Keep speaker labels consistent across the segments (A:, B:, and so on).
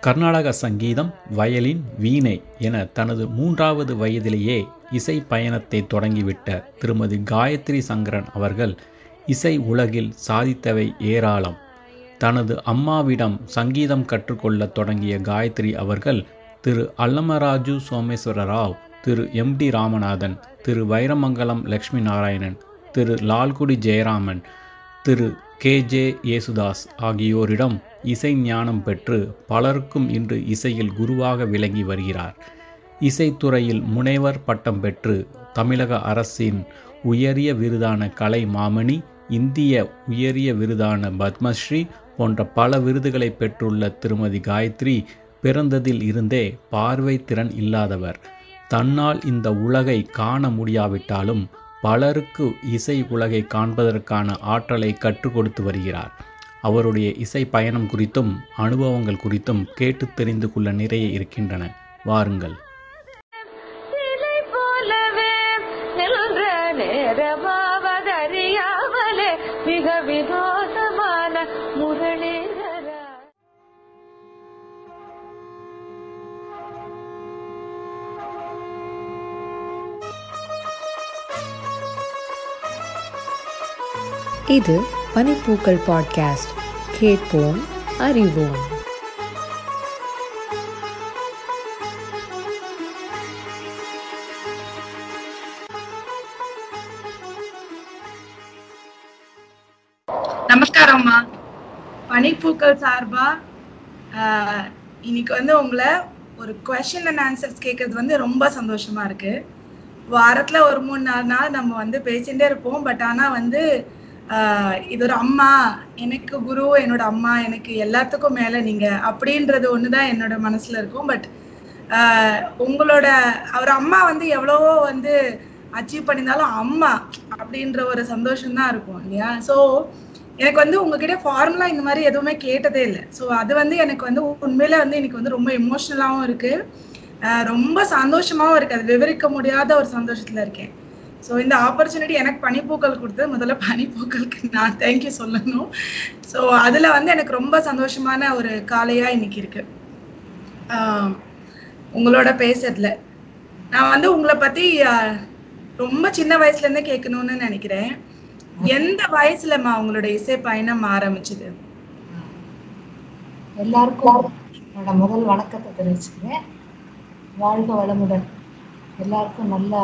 A: கர்நாடக சங்கீதம் வயலின் வீணை என தனது மூன்றாவது வயதிலேயே இசை பயணத்தை தொடங்கிவிட்ட திருமதி காயத்ரி சங்கரன் அவர்கள் இசை உலகில் சாதித்தவை ஏராளம். தனது அம்மாவிடம் சங்கீதம் கற்றுக்கொள்ளத் தொடங்கிய காயத்ரி அவர்கள் Thiru Allamaraju Someswara Rao Thiru M D Ramanathan Thiru Vairamangalam Lakshmi Narayanan Thiru Lalgudi Jayaraman Thiru K. J. Yesudas ஆகியோரிடம் இசை ஞானம் பெற்று பலருக்கும் இன்று இசையில் குருவாக விளங்கி வருகிறார். இசைத்துறையில் முனைவர் பட்டம் பெற்று தமிழக அரசின் உயரிய விருதான கலை மாமணி இந்திய உயரிய விருதான பத்மஸ்ரீ போன்ற பல விருதுகளை பெற்றுள்ள திருமதி காயத்ரி பிறந்ததில் இருந்தே பார்வை திறன் இல்லாதவர். தன்னால் இந்த உலகை காண முடியாவிட்டாலும் பலருக்கு இசை உலகை காண்பதற்கான ஆற்றலை கற்றுக் கொடுத்து வருகிறார். அவருடைய இசை பயணம் குறித்தும் அனுபவங்கள் குறித்தும் கேட்டு தெரிந்து கொள்ள நிறைய இருக்கின்றன. வாருங்கள்.
B: மிக விதோ
C: இது பனிப்பூக்கள் பாட்காஸ்ட். கேட்போம் அறிவோம்.
D: நமஸ்காரம்மா பனிப்பூக்கள் சார்பா இன்னைக்கு வந்து உங்களை ஒரு கொஷின் அண்ட் ஆன்சர்ஸ் கேட்கறது வந்து ரொம்ப சந்தோஷமா இருக்கு. வாரத்துல ஒரு மூணு நாலு நாள் நம்ம வந்து பேசிட்டே இருப்போம். பட் ஆனா வந்து இது ஒரு அம்மா எனக்கு குரு என்னோட அம்மா எனக்கு எல்லாத்துக்கும் மேல நீங்க அப்படின்றது ஒண்ணுதான் என்னோட மனசுல இருக்கும். பட் உங்களோட அவர் அம்மா வந்து எவ்வளவோ வந்து அச்சீவ் பண்ணியிருந்தாலும் அம்மா அப்படின்ற ஒரு சந்தோஷம் தான் இருக்கும் இல்லையா? ஸோ எனக்கு வந்து உங்ககிட்ட ஃபார்முலா இந்த மாதிரி எதுவுமே கேட்டதே இல்லை. ஸோ அது வந்து எனக்கு வந்து உண்மையில வந்து எனக்கு வந்து ரொம்ப எமோஷ்னலாகவும் இருக்கு. ரொம்ப சந்தோஷமாவும் இருக்கு. அது விவரிக்க முடியாத ஒரு சந்தோஷத்துல இருக்கேன். ஸோ இந்த ஆப்பர்ச்சுனிட்டி எனக்கு பனிப்பூக்கள் கொடுத்தது. முதல்ல பனிப்பூக்களுக்கு நான் தேங்க்யூ சொல்லணும். ஸோ அதுல வந்து எனக்கு ரொம்ப சந்தோஷமான ஒரு காலையாக இன்னைக்கு இருக்கு. ஆஹ் உங்களோட பேசுறதுல. நான் வந்து உங்களை பத்தி ரொம்ப சின்ன வயசுல இருந்தே கேட்கணும்னு நினைக்கிறேன். எந்த வயசுலம்மா உங்களோட இசை பயணம் ஆரம்பிச்சது?
E: எல்லாருக்கும் என்னோட முதல் வணக்கத்தை தெரிவிச்சுக்கிறேன். வாழ்க வளமுடன். எல்லாருக்கும் நல்ல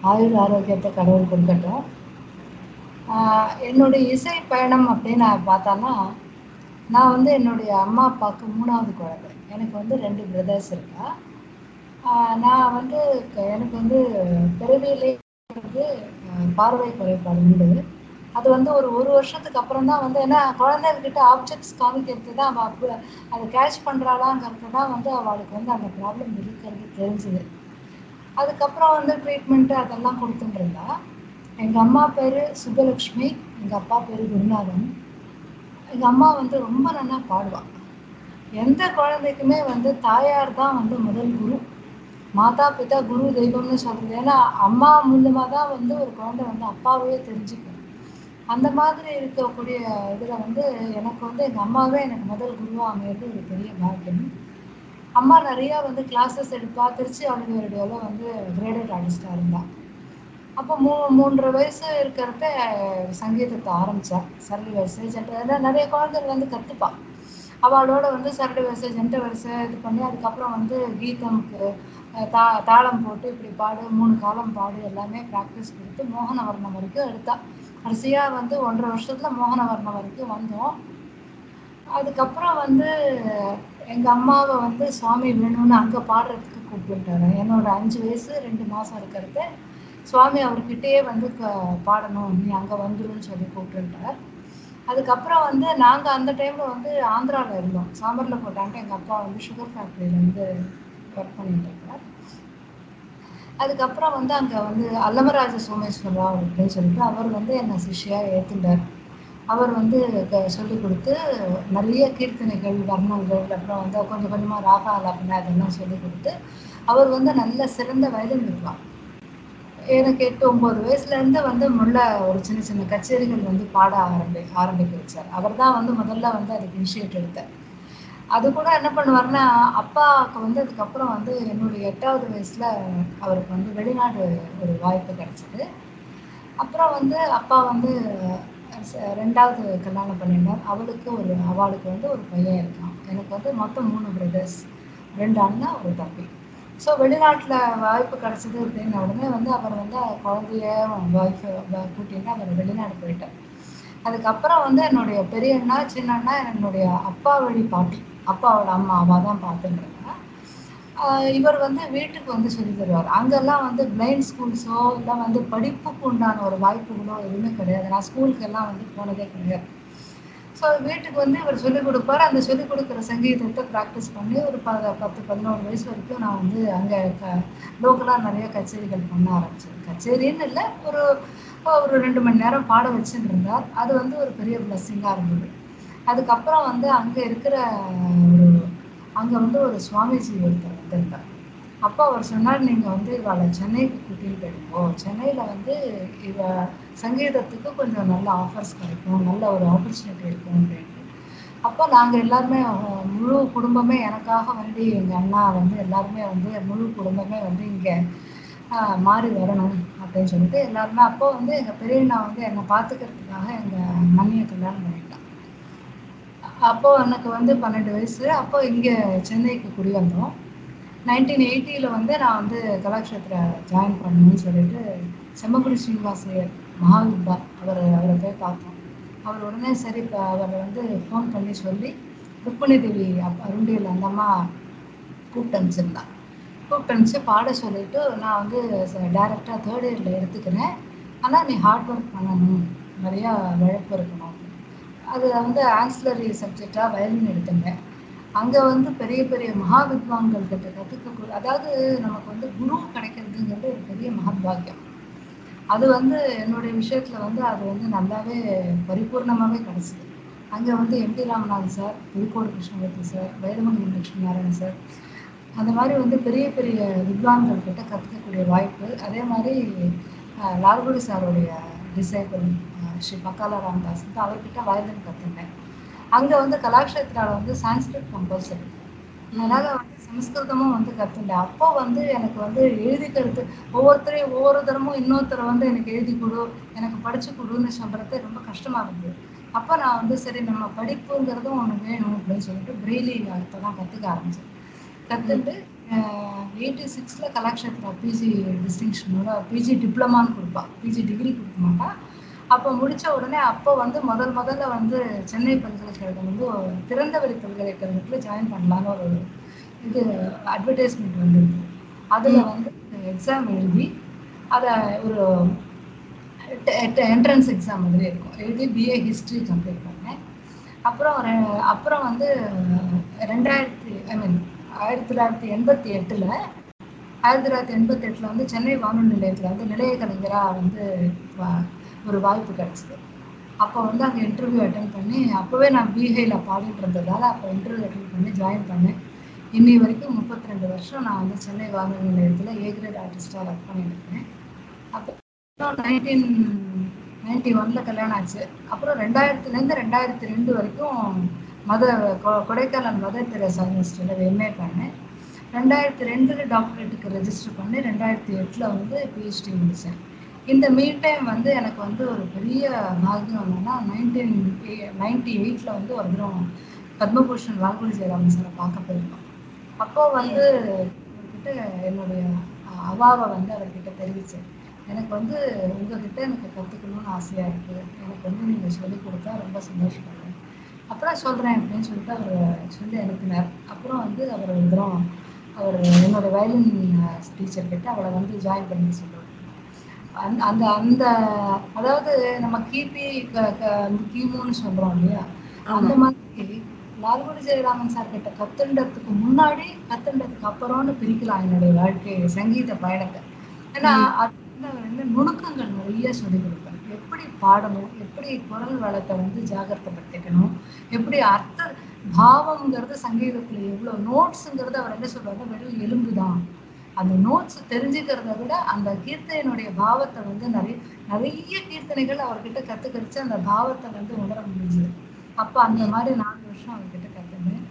E: ஆயுள் ஆரோக்கியத்தை கடவுள் கொடுக்கட்டும். என்னுடைய இசை பயணம் அப்படின்னு நான் பார்த்தோன்னா நான் வந்து என்னுடைய அம்மா அப்பாவுக்கு மூணாவது குழந்தை. எனக்கு வந்து ரெண்டு பிரதர்ஸ் இருக்கா. நான் வந்து க- எனக்கு வந்து பிறவியிலே வந்து பார்வை குறைபாடு உண்டு. அது வந்து ஒரு ஒரு வருஷத்துக்கு அப்புறம் தான் வந்து ஏன்னா குழந்தைகிட்ட ஆப்ஜெக்ட்ஸ் காமிக்கிறது தான் அவள் அதை கேட்ச் பண்ணுறாளாங்கிறது தான் வந்து அவளுக்கு வந்து அந்த ப்ராப்ளம் இருக்கிறது தெரிஞ்சுது. அதுக்கப்புறம் வந்து ட்ரீட்மெண்ட்டு அதெல்லாம் கொடுத்துட்டு இருந்தா எங்கள் அம்மா பேர் சுப்பலக்ஷ்மி எங்கள் அப்பா பேர் குருநாதன். எங்கள் அம்மா வந்து ரொம்ப நல்லா பாடுவாள் எந்த குழந்தைக்குமே வந்து தாயார் தான் வந்து முதல் குரு. மாதா பிதா குரு தெய்வம்னு சொல்கிறது ஏன்னா அம்மா மூலமாக தான் வந்து ஒரு குழந்தை வந்து அப்பாவையே தெரிஞ்சுக்கும். அந்த மாதிரி இருக்கக்கூடிய இதில் வந்து எனக்கு வந்து எங்கள் அம்மாவே எனக்கு முதல் குருவாக அமையிறது ஒரு பெரிய பாக்கியம். அம்மா நிறைய வந்து கிளாஸஸ் எடுப்பா. திருச்சி ஆல் ரேடியோவில் வந்து கிரேடட் ஆர்டிஸ்டா இருந்தா. அப்போ மூ மூன்றரை வயசு இருக்கிறப்ப சங்கீதத்தை ஆரம்பிச்சா. சரளி வரிசை ஜென்ட நிறைய குழந்தைகள் வந்து கற்றுப்பாள் அவளோட வந்து சரளி வரிசை ஜென்ட வரிசை இது பண்ணி அதுக்கப்புறம் வந்து கீதம்க்கு தா தாளம் போட்டு இப்படி பாடு மூணு காலம் பாடு எல்லாமே ப்ராக்டிஸ் கொடுத்து மோகனவர்ணம் வரைக்கும் எடுத்தா. கடைசியாக வந்து ஒன்றரை வருஷத்துல மோகனவர்ணம் வரைக்கும் வந்தோம். அதுக்கப்புறம் வந்து எங்கள் அம்மாவை வந்து சுவாமி வேணும்னு அங்கே பாடுறதுக்கு கூப்பிட்டுட்டாரு என்னோட அஞ்சு வயசு ரெண்டு மாதம் இருக்கிறத. சுவாமி அவர்கிட்டயே வந்து க- பாடணும். நீ அங்கே வந்துடும் சொல்லி கூப்பிட்டுட்டார் அதுக்கப்புறம் வந்து நாங்கள் அந்த டைமில் வந்து ஆந்திராவில் இருந்தோம். சாம்பரில் போட்டான்ட்டு எங்கள் அப்பா வந்து சுகர் ஃபேக்ட்ரியில் வந்து ஒர்க் பண்ணிட்டு இருக்கார். அதுக்கப்புறம் வந்து அங்கே வந்து அல்லமராஜ சோமேஸ்வரா அப்படின்னு சொல்லிட்டு அவர் வந்து என்னை சிஷ்யாக ஏற்றுட்டார் அவர் வந்து க- சொல்லிக் கொடுத்து நிறைய கீர்த்தனைகள் வர்ணங்கள் அப்புறம் வந்து கொஞ்சம் கொஞ்சமாக ராகா அப்படின்னு அதெல்லாம் சொல்லிக் கொடுத்து அவர் வந்து நல்ல சிறந்த வயலின் இருப்பார் எனக்கு எட்டு ஒம்பது வயசுலேருந்து வந்து முள்ள ஒரு சின்ன சின்ன கச்சேரிகள் வந்து பாட ஆரம்பி ஆரம்பிக்க வச்சார். அவர் தான் வந்து முதல்ல வந்து அதுக்கு இனிஷியேட் எடுத்தார். அது கூட என்ன பண்ணுவார்னா அப்பாவுக்கு வந்து அதுக்கப்புறம் வந்து என்னுடைய எட்டாவது வயசில் அவருக்கு வந்து வெளிநாடு ஒரு வாய்ப்பு கிடச்சிது. அப்புறம் வந்து அப்பா வந்து ரெண்டாவது கல்யாணம் பண்ணினார் அவளுக்கு ஒரு அவளுக்கு வந்து ஒரு பையன் இருக்கான். எனக்கு வந்து மொத்தம் மூணு பிரதர்ஸ் ரெண்டு அண்ணா ஒரு தம்பி. ஸோ வெளிநாட்டில் வாய்ப்பு கிடச்சிது அப்படின்ன உடனே வந்து அவர் வந்து குழந்தைய ஒய்ஃபை கூட்டிட்டு அவர் வெளிநாடு போயிட்டார். அதுக்கப்புறம் வந்து என்னுடைய பெரிய அண்ணா சின்ன அண்ணா என்னுடைய அப்பா வழி பாட்டி அப்பாவோட அம்மா அவள் தான் பார்த்துருந்தாங்க இவர் வந்து வீட்டுக்கு வந்து சொல்லி தருவார். அங்கெல்லாம் வந்து பிளைண்ட் ஸ்கூல்ஸோ இல்லை வந்து படிப்புக்கு உண்டான ஒரு வாய்ப்புகளோ எதுவுமே கிடையாது. நான் ஸ்கூலுக்கு எல்லாம் வந்து போனதே கிடையாது. ஸோ வீட்டுக்கு வந்து இவர் சொல்லிக் கொடுப்பாரு. அந்த சொல்லிக் கொடுக்குற சங்கீதத்தை ப்ராக்டிஸ் பண்ணி ஒரு ப பத்து பதினோரு வயசு வரைக்கும் நான் வந்து அங்கே க லோக்கலாக நிறைய கச்சேரிகள் பண்ண ஆரம்பிச்சேன். கச்சேரின்னு இல்லை ஒரு ஒரு ரெண்டு மணி நேரம் பாட வச்சுட்டு இருந்தார் அது வந்து ஒரு பெரிய பிளஸ்ஸிங்காக இருந்தது. அதுக்கப்புறம் வந்து அங்கே இருக்கிற ஒரு அங்கே வந்து ஒரு சுவாமிஜி ஒருத்தர் வந்திருந்தார். அப்போ அவர் சொன்னார் நீங்கள் வந்து இவளை சென்னைக்கு கூட்டிகிட்டு போயிடுங்கோ. சென்னையில் வந்து இவ சங்கீதத்துக்கு கொஞ்சம் நல்ல ஆஃபர்ஸ் கிடைக்கும் நல்ல ஒரு ஆப்பர்ச்சுனிட்டி இருக்கும் அப்படின்ட்டு. அப்போ நாங்கள் எல்லாருமே முழு குடும்பமே எனக்காக வேண்டி எங்கள் அண்ணா வந்து எல்லாருமே வந்து முழு குடும்பமே வந்து இங்கே மாறி வரணும் அப்படின்னு சொல்லிட்டு எல்லாருமே அப்போ வந்து எங்கள் பெரியண்ணா வந்து என்னை பார்த்துக்கிறதுக்காக எங்கள் மண்ணியை கல்யாணம் பண்ணிட்டு அப்போ எனக்கு வந்து பன்னெண்டு வயசு. அப்போ இங்கே சென்னைக்கு குடி வந்தோம் நைன்டீன் எயிட்டியில் வந்து நான் வந்து கலாக்ஷேத்திர ஜாயின் பண்ணணும்னு சொல்லிட்டு செம்மக்குடி ஸ்ரீனிவாசையர் மகாவித்வா அவர் அவரை போய் பார்த்தோம். அவர் உடனே சரி இப்போ அவரை வந்து ஃபோன் பண்ணி சொல்லி ருக்மணி தேவி அப் அருண்டியில் அந்த அம்மா கூப்பிட்டு அனுப்பிச்சிருந்தா. கூப்பிட்டு அனுப்பிச்சு பாட சொல்லிட்டு நான் வந்து டேரெக்டாக தேர்ட் இயரில் எடுத்துக்கிறேன். ஆனால் நீ ஹார்ட் ஒர்க் பண்ணணும். நிறையா உழைப்பு இருக்கணும். அது வந்து ஆன்சிலரி சப்ஜெக்டாக வயலின் எடுத்துட்டேன் அங்கே வந்து பெரிய பெரிய மகா வித்வான்கள் கிட்ட கற்றுக்க அதாவது நமக்கு வந்து குரு கிடைக்கிறதுங்கிறது ஒரு பெரிய மகத்பாக்கியம் அது வந்து என்னுடைய விஷயத்தில் வந்து அது வந்து நல்லாவே பரிபூர்ணமாகவே கிடச்சிது. அங்கே வந்து M D Ramanathan sir Pudukode Krishnamurthy sir Velumani Lakshmi Narayanan sir அந்த மாதிரி வந்து பெரிய பெரிய வித்வான்கள் கிட்ட கற்றுக்கக்கூடிய வாய்ப்பு. அதே மாதிரி லால்குடி சாருடைய டிசைபிள் ஸ்ரீ பக்காலா ராமதாஸ் வந்து அவர்கிட்ட வயலின் கற்றுனேன் அங்கே வந்து கலாக்ஷேத்ராவில் வந்து சான்ஸ்கிரிட் கம்பல்சரி அதனால் வந்து சமஸ்கிருதமும் வந்து கற்றுண்டேன் அப்போ வந்து எனக்கு வந்து எழுதிக்கிறது ஒவ்வொருத்தரையும் ஒவ்வொரு தரமும் இன்னொருத்தரை வந்து எனக்கு எழுதி கொடு எனக்கு படிச்சு கொடுன்னு சொல்கிறது ரொம்ப கஷ்டமாக இருந்தது. அப்போ நான் வந்து சரி நம்ம படிப்புங்கிறதும் ஒன்று வேணும் அப்படின்னு சொல்லிட்டு பிரெய்லி அர்த்தம் தான் கற்றுக்க ஆரம்பிச்சேன். கற்றுட்டு எயிட்டி சிக்ஸில் கலாக்ஷேத்ரா பிஜி டிஸ்டிங்ஷனோட பிஜி டிப்ளமான்னு கொடுப்பா. பிஜி டிகிரி கொடுக்க மாட்டா. அப்போ முடிச்ச உடனே அப்போ வந்து முதல் முதல்ல வந்து சென்னை பல்கலைக்கழகம் வந்து திறந்தவெளி பல்கலைக்கழகத்தில் ஜாயின் பண்ணலான்னு ஒரு இது அட்வர்டைஸ்மெண்ட் வந்திருக்கு. அதில் வந்து எக்ஸாம் எழுதி அதை ஒரு என்ட்ரன்ஸ் எக்ஸாம் மாதிரி இருக்கும். எழுதி பிஏ ஹிஸ்ட்ரி கம்ப்ளீட் பண்ணேன். அப்புறம் அப்புறம் வந்து ரெண்டாயிரத்தி ஐ மீன் ஆயிரத்தி தொள்ளாயிரத்தி எண்பத்தி எட்டில் ஆயிரத்தி தொள்ளாயிரத்தி எண்பத்தி எட்டில் வந்து சென்னை வானொலி நிலையத்தில் வந்து நிலைய கலைஞராக வந்து வா- ஒரு வாய்ப்பு கிடச்சிது. அப்போ வந்து அங்கே இன்டர்வியூ அட்டன் பண்ணி அப்போவே நான் பிஹையில் பாடிட்டு இருந்ததால் அப்போ இன்டர்வியூ அட்டன் பண்ணி ஜாயின் பண்ணேன். இன்னி வரைக்கும் முப்பத்தி ரெண்டு வருஷம் நான் வந்து சென்னை வானொலி நிலையத்தில் ஏ கிரேட் ஆர்டிஸ்டாக ஒர்க் பண்ணியிருக்கேன் அப்போ நைன்டீன் நைன்டி ஒனில் கல்யாணம் ஆச்சு. அப்புறம் ரெண்டாயிரத்துலேருந்து ரெண்டாயிரத்தி ரெண்டு வரைக்கும் மத கொ- கொடைக்கானல் மதர் தெரசா யூனிவர்சிட்டியில் எம்ஏ பண்ணேன். ரெண்டாயிரத்தி ரெண்டில் டாக்டரேட்டுக்கு ரெஜிஸ்டர் பண்ணி ரெண்டாயிரத்தி எட்டில் வந்து பிஹெச்டி முடித்தேன். இந்த மீட் டைம் வந்து எனக்கு வந்து ஒரு பெரிய பாகியம் என்னென்னா நைன்டீன் நைன்டி எயிட்டில் வந்து ஒரு தரம் பத்மபூஷன் வால்குடி ஜெயராமன் சாரை பார்க்க போயிருந்தோம் அப்போ வந்து அவர்கிட்ட என்னுடைய அவாவை வந்து அவர்கிட்ட தெரிவித்தேன். எனக்கு வந்து உங்ககிட்ட எனக்கு கற்றுக்கணும்னு ஆசையாக இருக்குது எனக்கு வந்து நீங்கள் சொல்லிக் கொடுத்தா ரொம்ப சந்தோஷப்படுறேன் அப்புறம் சொல்கிறேன் அப்படின்னு சொல்லிட்டு அவர் சொல்லி அனுப்பினார். அப்புறம் வந்து அவர் தரம் அவர் என்னோட வயலின் டீச்சர் கிட்ட அவளை வந்து ஜாயின் பண்ணி சொல்லுவார். அந்த அந்த அந்த அதாவது நம்ம கிபி கிமுன்னு சொல்றோம் இல்லையா? அந்த மாதிரி லால்குடி ஜெயராமன் சார் கிட்ட கத்துண்டதுக்கு முன்னாடி கத்துண்டதுக்கு அப்புறம்னு பிரிக்கலாம் என்னுடைய வாழ்க்கை சங்கீத பயணத்தை. ஏன்னா அது வந்து நுணுக்கங்கள் நிறைய சொல்லிக் கொடுப்பார். எப்படி பாடணும் எப்படி குரல் வளத்தை வந்து ஜாகிரதைப்படுத்திக்கணும் எப்படி அர்த்த பாவம்ங்கிறது சங்கீதத்துல எவ்வளவு நோட்ஸுங்கிறது அவர் என்ன சொல்றாரு வெறும் எலும்பு தான். அந்த நோட்ஸ் தெரிஞ்சுக்கிறத விட அந்த கீர்த்தனையினுடைய பாவத்தை வந்து நிறைய நிறைய கீர்த்தனைகள் அவர்கிட்ட கத்துக்கிடுச்சு அந்த பாவத்தை வந்து உணர முடிஞ்சுது. அப்போ அந்த மாதிரி நாலு வருஷம் அவர்கிட்ட கத்துனேன்.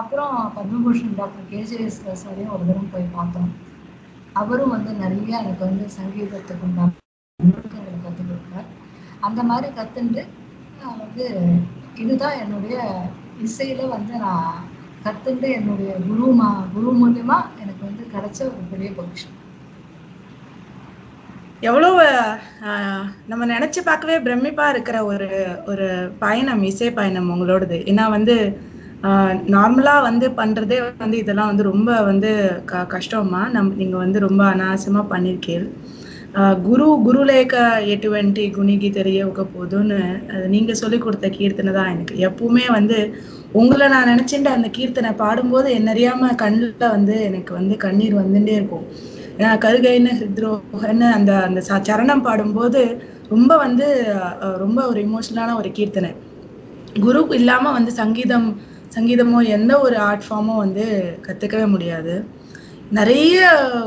E: அப்புறம் பத்மபூஷன் டாக்டர் கேஜேஎஸ் சாரையும் ஒரு தரம் போய் பார்த்தோம். அவரும் வந்து நிறைய எனக்கு வந்து சங்கீதத்துக்கு உண்டான அந்த மாதிரி கத்துண்டு நான் வந்து இதுதான் என்னுடைய இசையில வந்து நான் கத்துண்டு என்னுடைய குரு மா குரு மூலியமா எனக்கு வந்து கிடைச்ச ஒரு பெரிய பொக்கிஷம்.
D: எவ்வளவு ஆஹ், நம்ம நினைச்சு பார்க்கவே பிரமிப்பா இருக்கிற ஒரு ஒரு பயணம் இசை பயணம் உங்களோடது. ஏன்னா வந்து நார்மலா வந்து பண்றதே வந்து இதெல்லாம் வந்து ரொம்ப வந்து க கஷ்டமா. நம் நீங்க வந்து ரொம்ப அனாவசியமா குரு గురు లేక ఎటువంటి குணிக்கு தெரிய போதும்னு அது நீங்க சொல்லி கொடுத்த கீர்த்தனை தான் எனக்கு. எப்பவுமே வந்து உங்களை நான் நினைச்சுட்டு அந்த கீர்த்தனை பாடும்போது என்னறியாம கண்ணில் வந்து எனக்கு வந்து கண்ணீர் வந்துட்டே இருக்கும். ஏன்னா கருகைன்னு ஹித்ரோகன்னு அந்த அந்த சரணம் பாடும்போது ரொம்ப வந்து ரொம்ப ஒரு இமோஷனலான ஒரு கீர்த்தனை. குரு இல்லாம வந்து சங்கீதம் சங்கீதமோ எந்த ஒரு ஆர்ட் ஃபார்மோ வந்து கத்துக்கவே முடியாது. நிறைய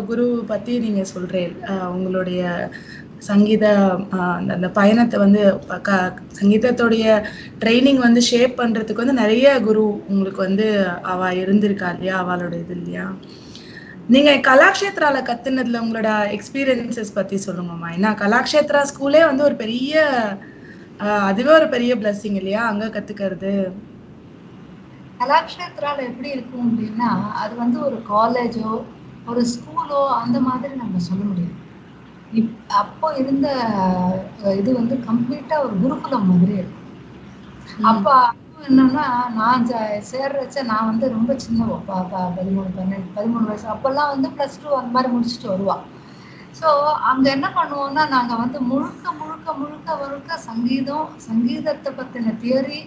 D: குரு பத்தி நீங்க சொல்றேன் உங்களுடைய சங்கீத அந்த- அந்த பயணத்தை வந்து க- சங்கீதத்துடைய ட்ரைனிங் வந்து ஷேப் பண்றதுக்கு வந்து நிறைய குரு உங்களுக்கு வந்து அவ இருந்திருக்கா இல்லையா? அவளோட இது இல்லையா? நீங்க கலாக்ஷேத்ரால கத்துனதுல உங்களோட எக்ஸ்பீரியன்சஸ் பத்தி சொல்லுங்கம்மா ஏன்னா கலாக்ஷேத்ரா ஸ்கூலே வந்து ஒரு பெரிய அதுவே ஒரு பெரிய பிளஸ்ஸிங் இல்லையா? அங்க கத்துக்கிறது.
E: கலாக்ஷேத்ரால எப்படி இருக்கும் அப்படின்னா அது வந்து ஒரு காலேஜோ ஒரு ஸ்கூலோ அந்த மாதிரி நம்ம சொல்ல முடியாது. இப் அப்போ இருந்த இது வந்து கம்ப்ளீட்டா ஒரு குருகுலம் மாதிரி இருக்கும். அப்ப அதுவும் என்னன்னா நான் சேர்றச்ச நான் வந்து ரொம்ப சின்னவோ ப- ப- பதிமூணு பன்னெண்டு பதிமூணு வயசு அப்பெல்லாம் வந்து ப்ளஸ் டூ அந்த மாதிரி முடிச்சுட்டு வருவா. ஸோ அங்க என்ன பண்ணுவோம்னா நாங்க வந்து முழுக்க முழுக்க முழுக்க முழுக்க சங்கீதம் சங்கீதத்தை பத்தின தியரி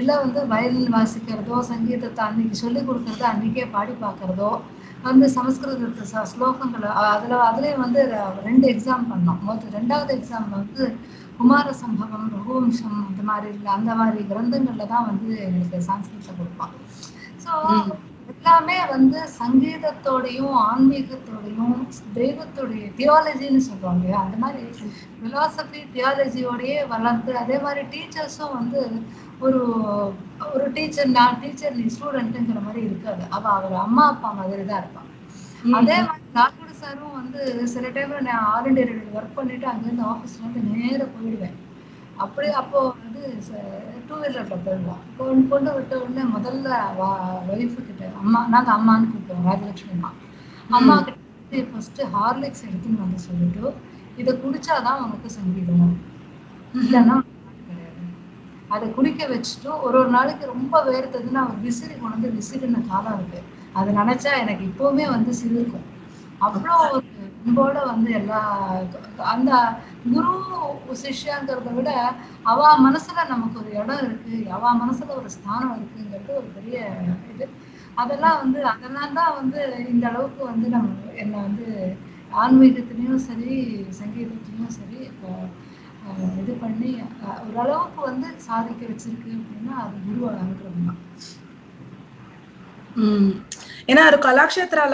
E: இல்லை வந்து வயலின் வாசிக்கிறதோ சங்கீதத்தை அன்னைக்கு சொல்லி கொடுக்கறதோ அன்னைக்கே பாடி பார்க்கறதோ வந்து சமஸ்கிருதத்து ஸ்லோகங்களை அதுல அதுலயும் வந்து ரெண்டு எக்ஸாம் பண்ணோம். முதல் ரெண்டாவது எக்ஸாம் வந்து குமார சம்பவம் ரகுவம்சம் அந்த மாதிரி இல்ல அந்த மாதிரி கிரந்தங்கள்ல தான் வந்து எங்களுக்கு சான்ஸ்கிரிட்ல கொடுப்பான். ஸோ எல்லாமே வந்து சங்கீதத்தோடையும் ஆன்மீகத்தோடையும் தெய்வத்தோடைய தியாலஜின்னு சொல்றோம் இல்லையா? அந்த மாதிரி பிலாசபி தியாலஜியோடயே வளர்ந்து அதே மாதிரி டீச்சர்ஸும் வந்து ஒரு ஒரு டீச்சர் நான் டீச்சர் நீ ஸ்டூடெண்ட்டுங்கிற மாதிரி இருக்காது. அவ அவர் அம்மா அப்பா மாதிரி தான் இருப்பான் அதே மாதிரி டாக்டர் சாரும் வந்து சில டைம்ல நான் இண்டியா ரேடியோ ஒர்க் பண்ணிட்டு அங்கேருந்து ஆஃபீஸ்ல இருந்து நேரா போயிடுவேன். அப்படி அப்போ வந்து டூ வீலர்ல போயிடுவோம் கொண்டு கொண்டு விட்ட உடனே முதல்ல ஒய்ஃபு கிட்ட அம்மா நாங்க அம்மான்னு கூப்பிடுவோம் ராஜலட்சுமி அம்மா. அம்மா கிட்ட ஃபர்ஸ்ட் ஹார்லிக்ஸ் எடுத்துன்னு வந்து சொல்லிட்டு இதை குடிச்சாதான் உனக்கு சங்கீதம் இல்லைன்னா அதை குடிக்க வச்சுட்டு ஒரு ஒரு நாளைக்கு ரொம்ப வேர்த்ததுன்னா அவர் விசிறி கொண்டு வந்து விசிறின காலம் இருக்கு அதை நினைச்சா எனக்கு இப்பவுமே வந்து சிரிக்கும் அவ்வளோ ஒரு அன்போட வந்து எல்லா அந்த குரு சிஷ்யாங்கிறத விட அவ மனசுல நமக்கு ஒரு இடம் இருக்கு அவ மனசுல ஒரு ஸ்தானம் இருக்குங்கிறது ஒரு பெரிய இது. அதெல்லாம் வந்து அதெல்லாம் தான் வந்து இந்த அளவுக்கு வந்து நம்ம என்னை வந்து ஆன்மீகத்திலையும் சரி சங்கீதத்திலையும் சரி இப்போ இது பண்ணி ஓரளவுக்கு வந்து சாதிக்க வச்சிருக்கு அப்படின்னா அது குரு தான்
D: உம் ஏன்னா ஒரு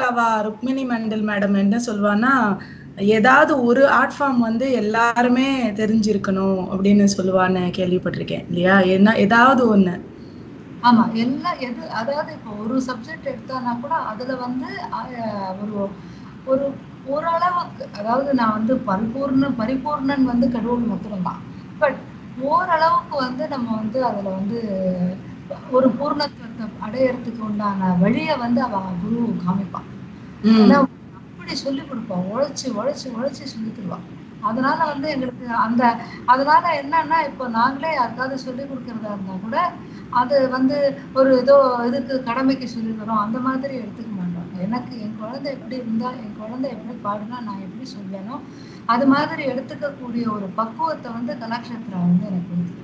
D: அவ ருக்மிணி மண்டல் மேடம் என்ன சொல்லுவான்னா ஏதாவது ஒரு ஆர்ட் ஃபார்ம் வந்து எல்லாருமே தெரிஞ்சிருக்கணும் அப்படின்னு சொல்லுவான்னு கேள்விப்பட்டிருக்கேன் இல்லையா? என்ன ஏதாவது ஒண்ணு.
E: ஆமா எல்லா எது அதாவது இப்போ ஒரு சப்ஜெக்ட் எடுத்தானா கூட அதுல வந்து ஒரு ஒரு ஓரளவுக்கு அதாவது நான் வந்து பரிபூர்ண பரிபூர்ணன் வந்து கடவுள் மாத்திரம்தான் பட் ஓரளவுக்கு வந்து நம்ம வந்து அதுல வந்து ஒரு பூர்ணத்துவத்தை அடையறதுக்கு உண்டான வழியை வந்து அவ குரு காமிப்பான். அப்படி சொல்லி கொடுப்பான். உழைச்சு உழைச்சு உழைச்சு சொல்லி தருவான். அதனால வந்து எங்களுக்கு அந்த அதனால என்னன்னா இப்போ நாங்களே யாருக்காவது சொல்லி கொடுக்கறதா இருந்தா கூட அது வந்து ஒரு ஏதோ இதுக்கு கடமைக்கு சொல்லி தரோம். அந்த மாதிரி எடுத்துக்க மாட்டோம். எனக்கு என் குழந்தை எப்படி இருந்தா என் குழந்தை எப்படி பாடுனா நான் எப்படி சொல்வேனோ அது மாதிரி எடுத்துக்கக்கூடிய ஒரு பக்குவத்தை வந்து கலாக்ஷேத்ரா வந்து எனக்கு கொடுத்து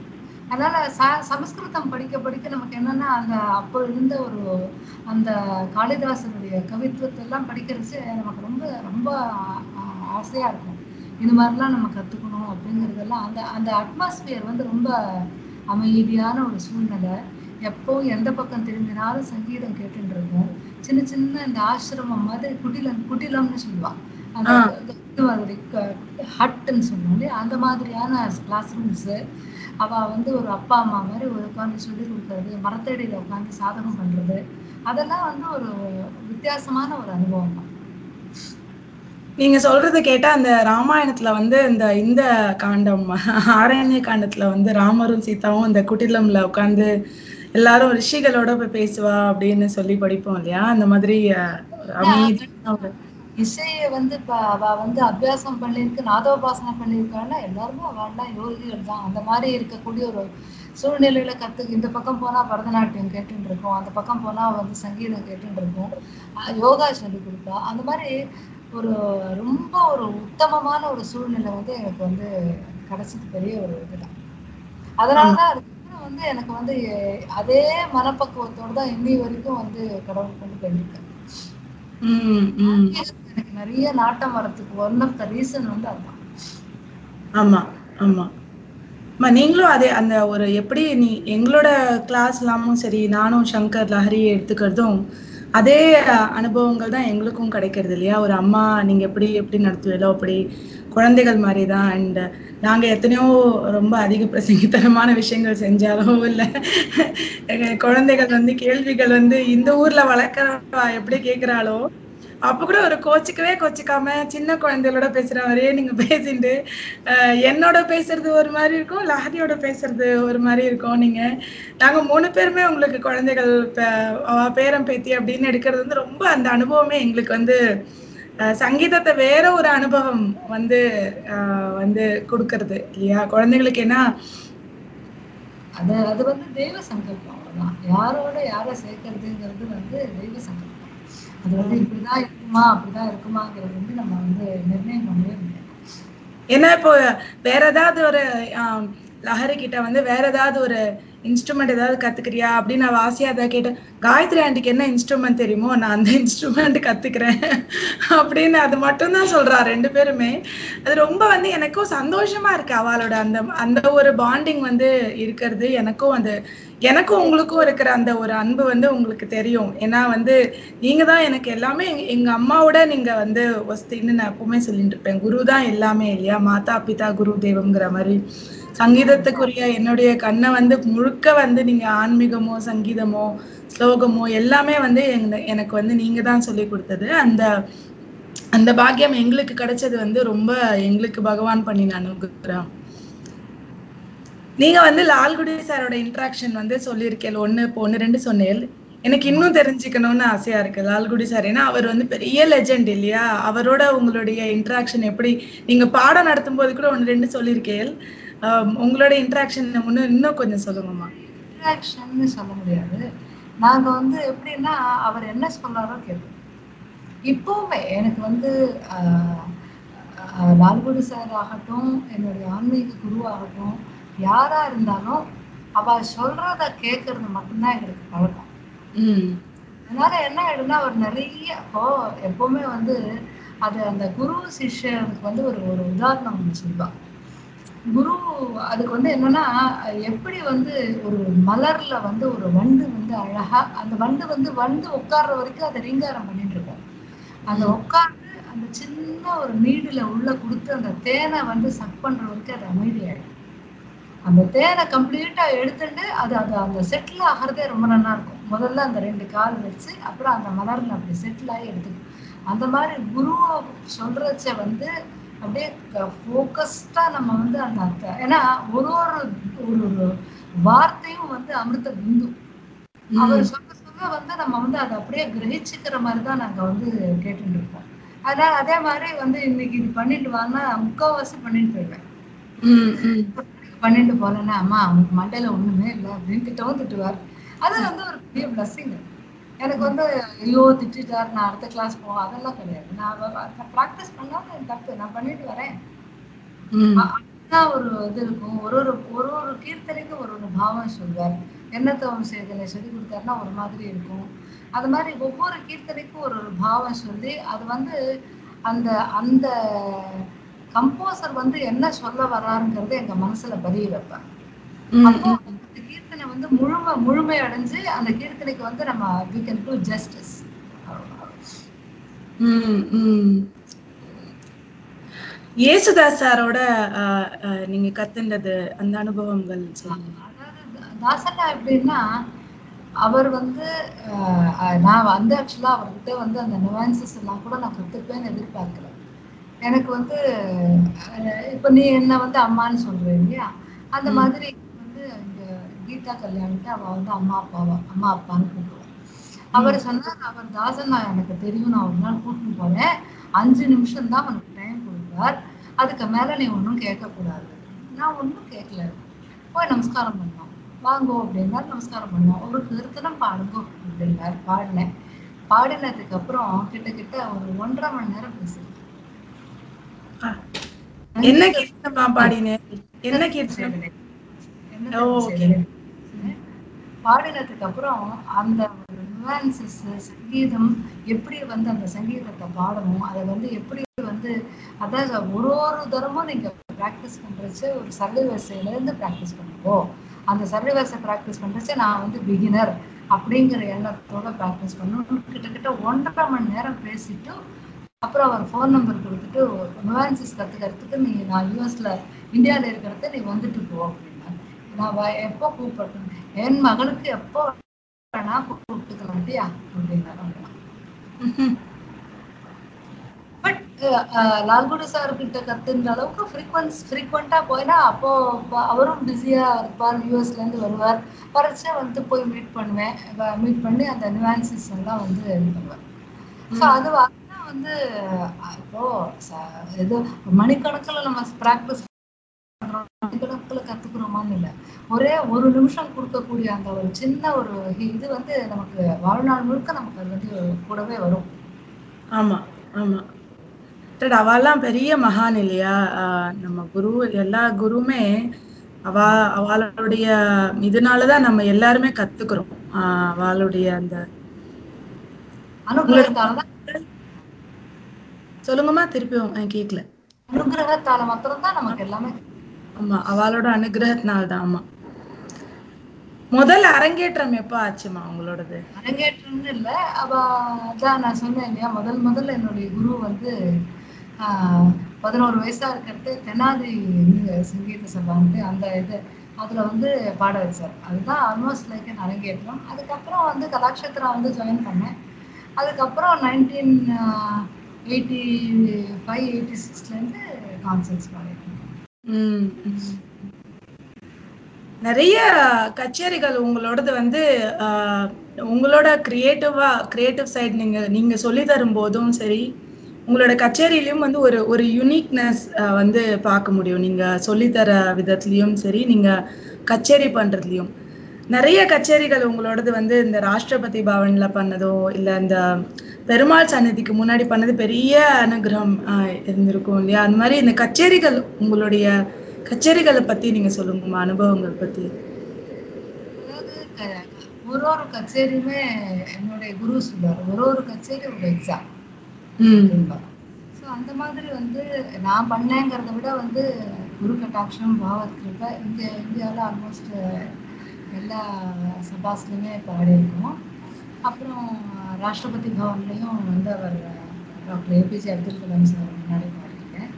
E: அதனால ச சமஸ்கிருதம் படிக்க படிக்க நமக்கு என்னன்னா அந்த அப்போ இருந்த ஒரு அந்த காளிதாசனுடைய கவித்துவத்தை எல்லாம் படிக்கிறது நமக்கு ரொம்ப ரொம்ப ஆசையாக ஆசையா இருக்கும். இது மாதிரிலாம் நம்ம கத்துக்கணும் அப்படிங்கிறதெல்லாம் அந்த அந்த அட்மாஸ்பியர் வந்து ரொம்ப அமைதியான ஒரு சூழ்நிலை. எப்போ எந்த பக்கம் திரும்பினாலும் சங்கீதம் கேட்டுட்டு இருக்கும் சின்ன சின்ன இந்த ஆசிரமம் மாதிரி குட்டிலம் குட்டிலம்னு சொல்லுவாங்க. அந்த மாதிரி ஹட்டுன்னு அந்த மாதிரியான கிளாஸ் ரூம்ஸு அவ வந்து ஒரு அப்பா அம்மா மாதிரி ஒரு உட்காந்து சொல்லி கொடுக்கறது மரத்தடியில உட்காந்து சாதகம் பண்றது. அதெல்லாம் வந்து ஒரு வித்தியாசமான ஒரு அனுபவம் தான்.
D: நீங்க சொல்றது கேட்டா அந்த ராமாயணத்துல வந்து இந்த இந்த காண்டம் ஆரண்ய காண்டத்துல வந்து ராமரும் சீதாவும் இந்த குட்டிலம்ல உட்கார்ந்து எல்லாரும் ரிஷிகளோட போய் பேசுவா அப்படின்னு சொல்லி படிப்போம் இல்லையா? அந்த மாதிரி
E: இசையை வந்து இப்ப அவ வந்து அபியாசம் பண்ணியிருக்கு நாதோபாசனை பண்ணியிருக்கான்னா எல்லாருமே அவள்லாம் யோகிகள் தான். அந்த மாதிரி இருக்கக்கூடிய ஒரு சூழ்நிலையில கத்து இந்த பக்கம் போனா பரதநாட்டியம் கேட்டுட்டு இருக்கோம் அந்த பக்கம் போனா வந்து சங்கீதம் கேட்டுட்டு இருக்கோம் யோகா சொல்லி கொடுப்பா. அந்த மாதிரி ஒரு ரொம்ப ஒரு உத்தமமான ஒரு சூழ்நிலை வந்து எனக்கு வந்து கிடைச்சது பெரிய ஒரு இதுதான். அதனாலதான் வந்து எனக்கு வந்து அதே மனப்பக்குவத்தோட தான் இன்னி வரைக்கும் வந்து கடவுள் கொண்டு போயிருக்கேன் எனக்கு நிறைய நாட்டம் வரதுக்கு ஒன் ஆஃப் த ரீசன் வந்து அதுதான்.
D: ஆமா ஆமா. அம்மா, நீங்களும் அதே அந்த ஒரு எப்படி நீ எங்களோட கிளாஸ் எல்லாமும் சரி நானும் சங்கர் லஹரி எடுத்துக்கிறதும் அதே அனுபவங்கள் தான் எங்களுக்கும் கிடைக்கிறது இல்லையா? ஒரு அம்மா நீங்க எப்படி எப்படி நடத்துவீங்களோ அப்படி குழந்தைகள் மாதிரி தான் அண்ட் நாங்கள் எத்தனையோ ரொம்ப அதிக பிரசங்கித்தனமான விஷயங்கள் செஞ்சாலும் இல்லை. குழந்தைகள் வந்து கேள்விகள் வந்து இந்த ஊர்ல வளர்க்குறா எப்படி கேட்குறாளோ அப்போ கூட ஒரு கோச்சிக்கவே கோச்சிக்காம சின்ன குழந்தைகளோட பேசுற மாதிரியே நீங்க பேசிட்டு என்னோட பேசுறது ஒரு மாதிரி இருக்கும் லஹரியோட பேசுறது ஒரு மாதிரி இருக்கும். நீங்க நாங்க மூணு பேருமே உங்களுக்கு குழந்தைகள் பேரம் பேத்தி அப்படின்னு எடுக்கிறது வந்து ரொம்ப அந்த அனுபவமே எங்களுக்கு வந்து சங்கீதத்தை வேற ஒரு அனுபவம் வந்து வந்து கொடுக்கறது இல்லையா? குழந்தைகளுக்கு என்ன?
E: அது அது வந்து தெய்வ சங்கல்பம் அவ்வளவுதான். யாரோட யாரை சேர்க்கறதுங்கிறது வந்து தெய்வ சங்கல்பம். அது வந்து இப்படிதான் இருக்குமா அப்படிதான் இருக்குமாங்கிறது வந்து நம்ம வந்து நிர்ணயம் பண்ணவே முடியாது.
D: ஏன்னா இப்போ வேற ஏதாவது ஒரு ஆம், லஹரி கிட்ட வந்து வேற ஏதாவது ஒரு இன்ஸ்ட்ருமெண்ட் ஏதாவது கத்துக்கிறியா அப்படின்னு நான் வாசியா அதை கேட்டேன் காயத்ரி ஆண்டிக்கு என்ன இன்ஸ்ட்ருமெண்ட் தெரியுமோ நான் அந்த இன்ஸ்ட்ருமெண்ட் கத்துக்கிறேன். அப்படின்னு அது மட்டும்தான் சொல்றா ரெண்டு பேருமே. அது ரொம்ப வந்து எனக்கும் சந்தோஷமா இருக்கு அவளோட அந்த அந்த ஒரு பாண்டிங் வந்து இருக்கிறது. எனக்கும் அந்த எனக்கும் உங்களுக்கும் இருக்கிற அந்த ஒரு அன்பு வந்து உங்களுக்கு தெரியும். ஏன்னா வந்து நீங்க தான் எனக்கு எல்லாமே எங்க- எங்க அம்மாவோட நீங்க வந்து ஒஸ்தின்னு நான் எப்பவுமே சொல்லிட்டு இருப்பேன். குரு தான் எல்லாமே இல்லையா? மாதா பிதா குரு தெய்வம்ங்கிற மாதிரி. சங்கீதத்துக்குரிய என்னுடைய கண்ணை வந்து முழுக்க வந்து நீங்க ஆன்மீகமோ சங்கீதமோ ஸ்லோகமோ எல்லாமே வந்து எனக்கு வந்து நீங்க தான் சொல்லி கொடுத்தது. அந்த அந்த பாக்கியம் எங்களுக்கு கிடைச்சது வந்து ரொம்ப எங்களுக்கு பகவான் பண்ணின அனுகிரகம். நீங்க வந்து லால்குடி சாரோட இன்ட்ராக்ஷன் வந்து சொல்லியிருக்கேன். ஒண்ணு இப்போ ஒன்னு ரெண்டு சொன்னேன். எனக்கு இன்னும் தெரிஞ்சுக்கணும்னு ஆசையா இருக்கு லால்குடி சார். ஏன்னா அவர் வந்து பெரிய லெஜெண்ட் இல்லையா? அவரோட உங்களுடைய இன்ட்ராக்ஷன் எப்படி நீங்க பாடம் நடத்தும் போது கூட ஒன்று ரெண்டு சொல்லியிருக்கேன். உங்களோட இன்ட்ராக்ஷன் இன்னும் இன்னும் கொஞ்சம் சொல்லுங்கம்மா
E: இன்ட்ராக்ஷன்னு சொல்ல முடியாது. நாங்க வந்து எப்படின்னா அவர் என்ன சொல்றாரோ கேட்போம் இப்பவுமே எனக்கு வந்து லால்குடி சார் ஆகட்டும் என்னுடைய ஆன்மீக குரு ஆகட்டும் யாரா இருந்தாலும் அவ சொல்றத கேட்கறது மட்டும்தான் எங்களுக்கு பழக்கம்.
D: ம்.
E: அதனால என்ன ஆயிடும்னா அவர் நிறைய இப்போ எப்பவுமே வந்து அது அந்த குரு சிஷ்யனுக்கு வந்து ஒரு ஒரு உதாரணம் ஒண்ணு சொல்லுவா குரு அதுக்கு வந்து என்னன்னா எப்படி வந்து ஒரு மலர்ல வந்து ஒரு வண்டு வந்து அழகா அந்த வண்டு வந்து வண்டு உட்கார்ற வரைக்கும் அதை ரீங்காரம் பண்ணிட்டு இருக்கும். அந்த உட்கார்ந்து அந்த சின்ன ஒரு நீடுல உள்ள கொடுத்து அந்த தேனை வந்து சக் பண்ற வரைக்கும் அது அமைதியாயிடும். அந்த தேனை கம்ப்ளீட்டா எடுத்துட்டு அது அது அந்த செட்டில் ஆகிறதே ரொம்ப நல்லா இருக்கும். முதல்ல அந்த ரெண்டு கால் வச்சு அப்புறம் அந்த மலர்ல அப்படி செட்டில் ஆகி எடுத்துக்கும். அந்த மாதிரி குருவை சொல்றச்ச வந்து அப்படியே ஃபோக்கஸ்டா நம்ம வந்து அந்த அர்த்த- ஏன்னா ஒரு ஒரு ஒரு ஒரு வார்த்தையும் வந்து அமிர்த பிந்து அவர் சொல்ல சொல்ல வந்து நம்ம வந்து அதை அப்படியே கிரகிச்சுக்கிற மாதிரி தான் நாங்க வந்து கேட்டுட்டு இருப்போம் அதனால அதே மாதிரி வந்து இன்னைக்கு இது பண்ணிட்டு வான்னா முக்கால்வாசி பண்ணிட்டு போயிடுவேன். பண்ணிட்டு போனேன்னா அம்மா அவனுக்கு மண்டையில ஒண்ணுமே இல்லை அப்படின்னு திட்டவும் திட்டுவார். அது வந்து ஒரு பெரிய பிளஸ்ஸிங் எனக்கு வந்து ஐயோ திட்டார் நான் அடுத்த கிளாஸ் போவோம். அதெல்லாம் கிடையாது. நான் ப்ராக்டிஸ் எனக்கு தப்பு. நான் பண்ணிட்டு வரேன். ஒரு இது இருக்கும். ஒரு ஒரு ஒரு ஒரு கீர்த்தனைக்கும் ஒரு ஒரு பாவம் சொல்வார். எண்ணத்தவம் செய்தலை சொல்லி கொடுத்தாருன்னா ஒரு மாதிரி இருக்கும். அது மாதிரி ஒவ்வொரு கீர்த்தனைக்கும் ஒரு ஒரு பாவம் சொல்லி அது வந்து அந்த அந்த கம்போசர் வந்து என்ன சொல்ல வர்றாருங்கிறது எங்க மனசுல பதிய வைப்பேன்
D: ம்
E: அப்போ அந்த கீர்த்தனை வந்து முழுமை முழுமை அடைஞ்சு அந்த கீர்த்தனைக்கு வந்து நம்ம do justice.
D: ம் ம். ஏசுதாஸ் சாரோட நீங்க கத்துண்டது அந்த அனுபவங்கள்
E: தாசண்ணா எப்படின்னா அவர் வந்து நான் வந்து ஆக்சுவலாக அவர்கிட்ட வந்து அந்த நுவான்சஸ் எல்லாம் கூட நான் கற்றுப்பேன்னு எதிர்பார்க்கல. எனக்கு வந்து இப்போ நீ என்ன வந்து அம்மான்னு சொல்ற இல்லையா அந்த. மாதிரி கீதா கல்யாணிக்கு அவ வந்து அம்மா அப்பாவா அம்மா அப்பான்னு கூப்பிடுவான் அவர் சொன்னார் அவர் தாசன் நான் எனக்கு தெரியும் நான் ஒரு நாள் கூட்டிட்டு போறேன். அஞ்சு நிமிஷம் தான் உனக்கு டைம் கொடுப்பார். அதுக்கு மேல நீ ஒன்றும் கேட்கக்கூடாது. நான் ஒன்றும் கேட்கல. போய் நமஸ்காரம் பண்ணோம். வாங்கோ அப்படின்னா நமஸ்காரம் பண்ணோம். ஒரு கீர்த்தனம் பாடுங்கோ அப்படின்னார். பாடினேன் பாடினதுக்கு அப்புறம் கிட்டத்தட்ட ஒரு ஒன்றரை மணி நேரம் பேசுறேன்
D: என்ன கீர்த்தனமா பாடினேன் என்ன கீர்த்தனம்
E: என்ன
D: ஓ,
E: தெரியுமா செய்தேன்? பாடினதுக்கு அப்புறம் அந்த நுவான்சஸ் சங்கீதம் எப்படி வந்து அந்த சங்கீதத்தை பாடணும் அதை வந்து எப்படி வந்து அதான் ஒரு ஒரு தரமும் நீங்க ப்ராக்டிஸ் பண்றச்சு ஒரு சர்வ இருந்து ப்ராக்டிஸ் பண்ணுவோம் அந்த சர்வ ப்ராக்டிஸ் பண்றச்சு நான் வந்து பிகினர் அப்படிங்கிற எண்ணத்தோட ப்ராக்டிஸ் பண்ணணும். கிட்டத்தட்ட ஒன்றரை மணி நேரம் பேசிட்டு அப்புறம் அவர் ஃபோன் நம்பர் கொடுத்துட்டு நுவான்சஸ் கத்துக்கிறதுக்கு நீ நான் யூஎஸ்ல இந்தியாவில் இருக்கிறத நீ வந்துட்டு போ அப்படின்னா நான் எப்போ கூப்பிட்டேன் என் மகளுக்கு எப்போ வேணா கூப்பிட்டுக்கலாம் இல்லையா அப்படின்னா பட் லால்குடி சார் கிட்ட கத்துன்ற அளவுக்கு ஃப்ரீக்வன்ஸ் ஃப்ரீக்வெண்ட்டாக போயினா அப்போ அவரும் பிஸியாக இருப்பார் யூஎஸ்ல இருந்து வருவார். வரைச்சே வந்து போய் மீட் பண்ணுவேன் மீட் பண்ணி அந்த நிவான்சிஸ் எல்லாம் வந்து இது பண்ணுவேன் ஸோ அது வந்து இப்போ இது மணிக்கணக்கில் நம்ம ப்ராக்டிஸ் மணிக்கணக்கில் கத்துக்கிறோமான்னு இல்லை. ஒரே ஒரு நிமிஷம் கொடுக்கக்கூடிய அந்த ஒரு சின்ன ஒரு இது வந்து நமக்கு வாழ்நாள் முழுக்க நமக்கு அது வந்து கூடவே வரும்.
D: ஆமா ஆமா. அவெல்லாம் பெரிய மகான் இல்லையா? நம்ம குரு எல்லா குருவுமே அவ அவளுடைய இதனாலதான் நம்ம எல்லாருமே கத்துக்கிறோம். ஆஹ் அவளுடைய அந்த
E: தான்
D: சொல்லுங்கம்மா திருப்பியும் கேட்கல
E: அனுகிரகத்தால மாத்திரம்தான் நமக்கு எல்லாமே
D: ஆமா அவளோட அனுகிரகத்தினால தான் ஆமா. முதல் அரங்கேற்றம் எப்ப ஆச்சுமா உங்களோடது?
E: அரங்கேற்றம்னு இல்லை அவ அதான் நான் சொன்னேன் இல்லையா முதல் முதல்ல என்னுடைய குரு வந்து பதினோரு வயசா இருக்கிறது தென்னாதி சங்கீத சபான்ட்டு அந்த இது அதுல வந்து பாட வச்சார். அதுதான் ஆல்மோஸ்ட் லைக் என் அரங்கேற்றம். அதுக்கப்புறம் வந்து கலாட்சேத்திரம் வந்து ஜாயின் பண்ணேன். அதுக்கப்புறம் நைன்டீன் எயிட்டி ஃபைவ் எயிட்டி சிக்ஸ்லேருந்து கான்சர்ட்ஸ்
D: பாடி நிறைய கச்சேரிகள் உங்களோடது வந்து உங்களோட கிரியேட்டிவா கிரியேட்டிவ் சைட் நீங்க நீங்க சொல்லி தரும் போதும் சரி உங்களோட கச்சேரியிலயும் வந்து ஒரு ஒரு யூனிக்னஸ் வந்து பார்க்க முடியும். நீங்க சொல்லித்தர விதத்துலயும் சரி நீங்க கச்சேரி பண்றதுலயும். நிறைய கச்சேரிகள் உங்களோடது வந்து இந்த ராஷ்டிரபதி பவன்ல பண்ணதோ இல்ல இந்த பெருமாள் சன்னதிக்கு முன்னாடி பண்ணது பெரிய அனுகிரகம் இருந்திருக்கும் இல்லையா? அந்த மாதிரி இந்த கச்சேரிகள் உங்களுடைய கச்சேரிகளை பத்தி நீங்க சொல்லுங்கம்மா அனுபவங்கள் பத்தி.
E: ஒரு ஒரு கச்சேரியுமே என்னுடைய குரு சொல்லுவார். ஒரு ஒரு கச்சேரி ஒரு எக்ஸாம் ஸோ அந்த மாதிரி வந்து நான் பண்ணேங்கிறத விட வந்து குரு கட்டாட்சம் பாவத் இங்கே இந்தியாவில் ஆல்மோஸ்ட் எல்லா சபாஸ்லையுமே பாடியிருக்கோம் அப்புறம் ராஷ்டிரபதி பவன்லேயும் வந்து அவர் doctor A P J Abdul Kalam sir முன்னாடி பாடியிருக்கேன்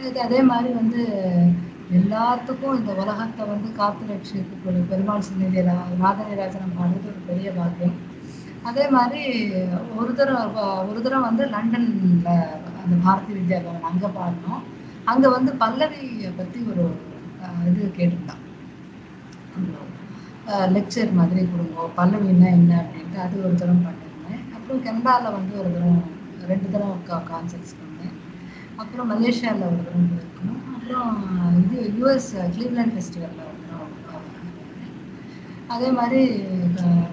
E: இது அதே மாதிரி வந்து எல்லாத்துக்கும் இந்த உலகத்தை வந்து காத்து ரட்சிக்கக்கூடிய பெருமாள் சந்நிதி ராதனராஜனம் பாடுறது ஒரு பெரிய பாக்கியம். அதே மாதிரி ஒரு தரம் ஒரு தரம் வந்து லண்டன்ல அந்த பாரதி வித்யா பவன் அங்கே பாடினோம். அங்கே வந்து பல்லவியை பற்றி ஒரு இது கேட்டிருந்தான் லெக்சர் மாதிரி கொடுங்க. பல்லவின்னா என்ன அப்படின்ட்டு அது ஒரு தரம் பண்ணியிருந்தேன் அப்புறம் கனடாவில் வந்து ஒரு தரம் ரெண்டு தரம் கான்சர்ட்ஸ் பண்ணேன். அப்புறம் மலேசியாவில் ஒரு தரம் போயிருக்கணும் அப்புறம் இது யுஎஸ் கிளீவ்லேண்ட் ஃபெஸ்டிவலில் ஒரு தரம். அதே மாதிரி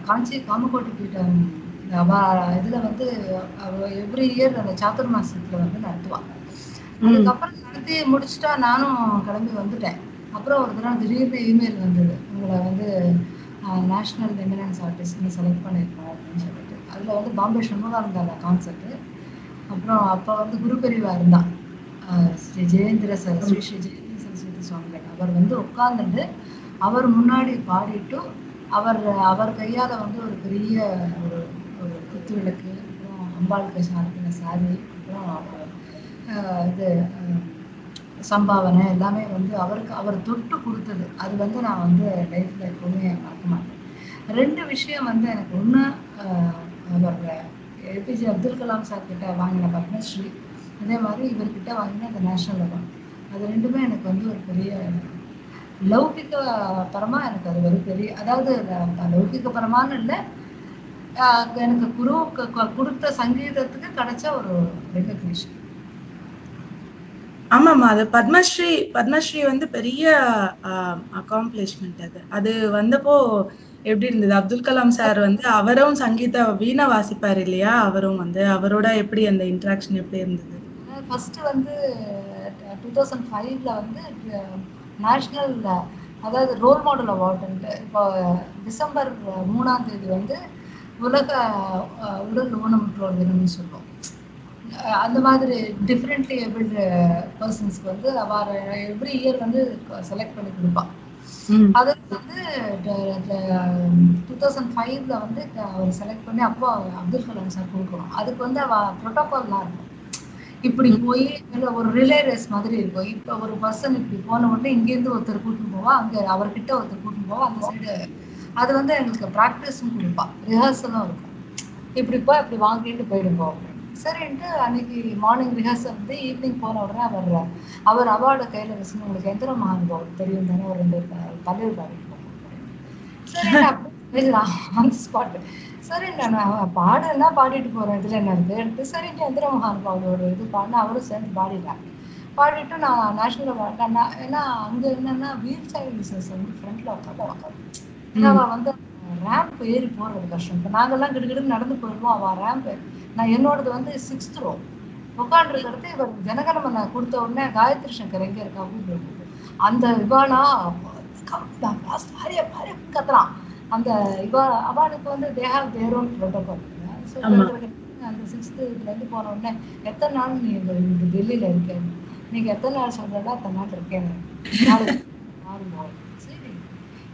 E: காஞ்சி காமகோட்டி பீட்டம் அவ இதில் வந்து எவ்ரி இயர் அந்த சாத்துர் மாசத்துல வந்து நடத்துவாள் அதுக்கப்புறம் நடத்தி முடிச்சுட்டா நானும் கிளம்பி வந்துட்டேன். அப்புறம் ஒரு தடவை திடீர்னு இமெயில் வந்தது. உங்களை வந்து நேஷ்னல் ஆர்டிஸ்ட் ஆர்டிஸ்ட்னு செலக்ட் பண்ணியிருக்கோம் அப்படின்னு சொல்லிட்டு. அதில் வந்து பாம்பே சண்முகானந்தால கான்செர்ட்டு அப்புறம் அப்போ வந்து குருபெரிவா இருந்தான் ஸ்ரீ ஜெயேந்திர சர் ஸ்ரீ ஸ்ரீ ஜெயேந்திர சரஸ்வதி சுவாமிகள். அவர் வந்து உட்கார்ந்துட்டு அவர் முன்னாடி பாடிட்டு அவர் அவர் கையால் வந்து ஒரு பெரிய ஒரு ஒரு குத்து விளக்கு அப்புறம் அம்பாளுக்கு சாத்தின சாரி அப்புறம் இது சம்பாவனை எல்லாமே வந்து அவருக்கு அவர் தொட்டு கொடுத்தது. அது வந்து நான் வந்து லைஃப்பில் எப்பவுமே மறக்க மாட்டேன். ரெண்டு விஷயம் வந்து எனக்கு ஒன்று அவரோட ஏபிஜே அப்துல் கலாம் சார் கிட்ட வாங்கின பத்மஸ்ரீ. அதே மாதிரி இவர்கிட்ட வாங்கின அந்த நேஷனல் அவார்ட் அது ரெண்டுமே எனக்கு வந்து ஒரு பெரிய லௌகிக்க பரமா எனக்கு அது ஒரு பெரிய அதாவது லௌகிக்க லௌகிக பரமான்னு இல்லை எனக்கு குரு கொடுத்த சங்கீதத்துக்கு கிடைச்ச ஒரு ரெகக்னிஷன்
D: ஆமாம்மா அது பத்மஸ்ரீ பத்மஸ்ரீ வந்து பெரிய அக்காம்ப்ளிஷ்மெண்ட் அது. அது வந்தப்போ எப்படி இருந்தது? அப்துல் கலாம் சார் வந்து அவரும் சங்கீத வீணை வாசிப்பார் இல்லையா? அவரும் வந்து அவரோட எப்படி அந்த இன்ட்ராக்ஷன் எப்படி இருந்தது?
E: ஃபர்ஸ்ட் வந்து டூ தௌசண்ட் ஃபைவ்ல வந்து நேஷ்னல் அதாவது ரோல் மாடல் அவார்டுன்ட்டு இப்போ டிசம்பர் மூணாம் தேதி வந்து உலக உடல் ஊனமுற்றோர் தினம்னு சொல்லுவோம். அந்த மாதிரி டிஃப்ரெண்ட்லி ஏபிள்டு பர்சன்ஸ்க்கு வந்து அவர் எவ்ரி இயர் வந்து செலக்ட் பண்ணி கொடுப்பான். அது வந்து டூ தௌசண்ட் ஃபைவ்ல வந்து அவர் செலக்ட் பண்ணி அப்போ அப்துல் கலாம் சார் கொடுக்கணும். அதுக்கு வந்து அவ ப்ரோட்டோகால்லாம் இருக்கும் இப்படி போய் இல்ல ஒரு ரிலே ரேஸ் மாதிரி இருக்கும். இப்போ ஒரு பர்சன் இப்படி போன உடனே இங்கேருந்து ஒருத்தர் கூட்டின்னு போவா அங்க அவர்கிட்ட ஒருத்தர் கூட்டின்னு போவா அந்த சைடு அது வந்து எங்களுக்கு ப்ராக்டிஸும் கொடுப்பா. ரிஹர்சலும் இருக்கும். இப்படி போய் அப்படி வாங்கிட்டு போயிடுவோம் சரின்ட்டு அன்னைக்கு மார்னிங் ரிஹர்சல் வந்து ஈவினிங் போன உடனே அவர் அவர் அவார்டை கையில வச்சு உங்களுக்கு எந்திர மகானுபாவம் தெரியும் தானே? ஒரு ரெண்டு தலைவர் பாடிட்டு சரி ஆன் ஸ்பாட் சரி நான் பாடலாம் பாடிட்டு போறேன். இதுல என்ன இருக்கு? எடுத்து சரி எந்திர மகானுபாவோட ஒரு இது பாடினா அவரும் சேர்ந்து பாடிட்டாங்க பாடிட்டு நான் நேஷனல் அவார்டு நான் ஏன்னா அங்க என்னன்னா வீல் சைல்டு யூசர்ஸ் வந்து ஃப்ரண்ட்ல உட்காந்து ஏன்னா அவ வந்து ரேம்ப் ஏறி போறது கஷ்டம். இப்போ நாங்கெல்லாம் கிடுகிடு நடந்து போயிடுவோம் அவ ரேம்ப் நான் என்னோடது வந்து சிக்ஸ்த் ரோ உட்காந்துருக்கிறது இவர் ஜனகணமனை கொடுத்த உடனே காயத்ரி சங்கர் எங்க இருக்கா அப்படின்னு அந்த பாரிய கத்துறான். அந்த இவா அவளுக்கு வந்து they have their own protocol. அந்த சிக்ஸ்த்து இதுல இருந்து போன உடனே எத்தனை நாள் நீ டெல்லியில இருக்க? நீங்க எத்தனை நாள் சொல்றா அத்தனை நாள் இருக்கேன். மாறும் சரி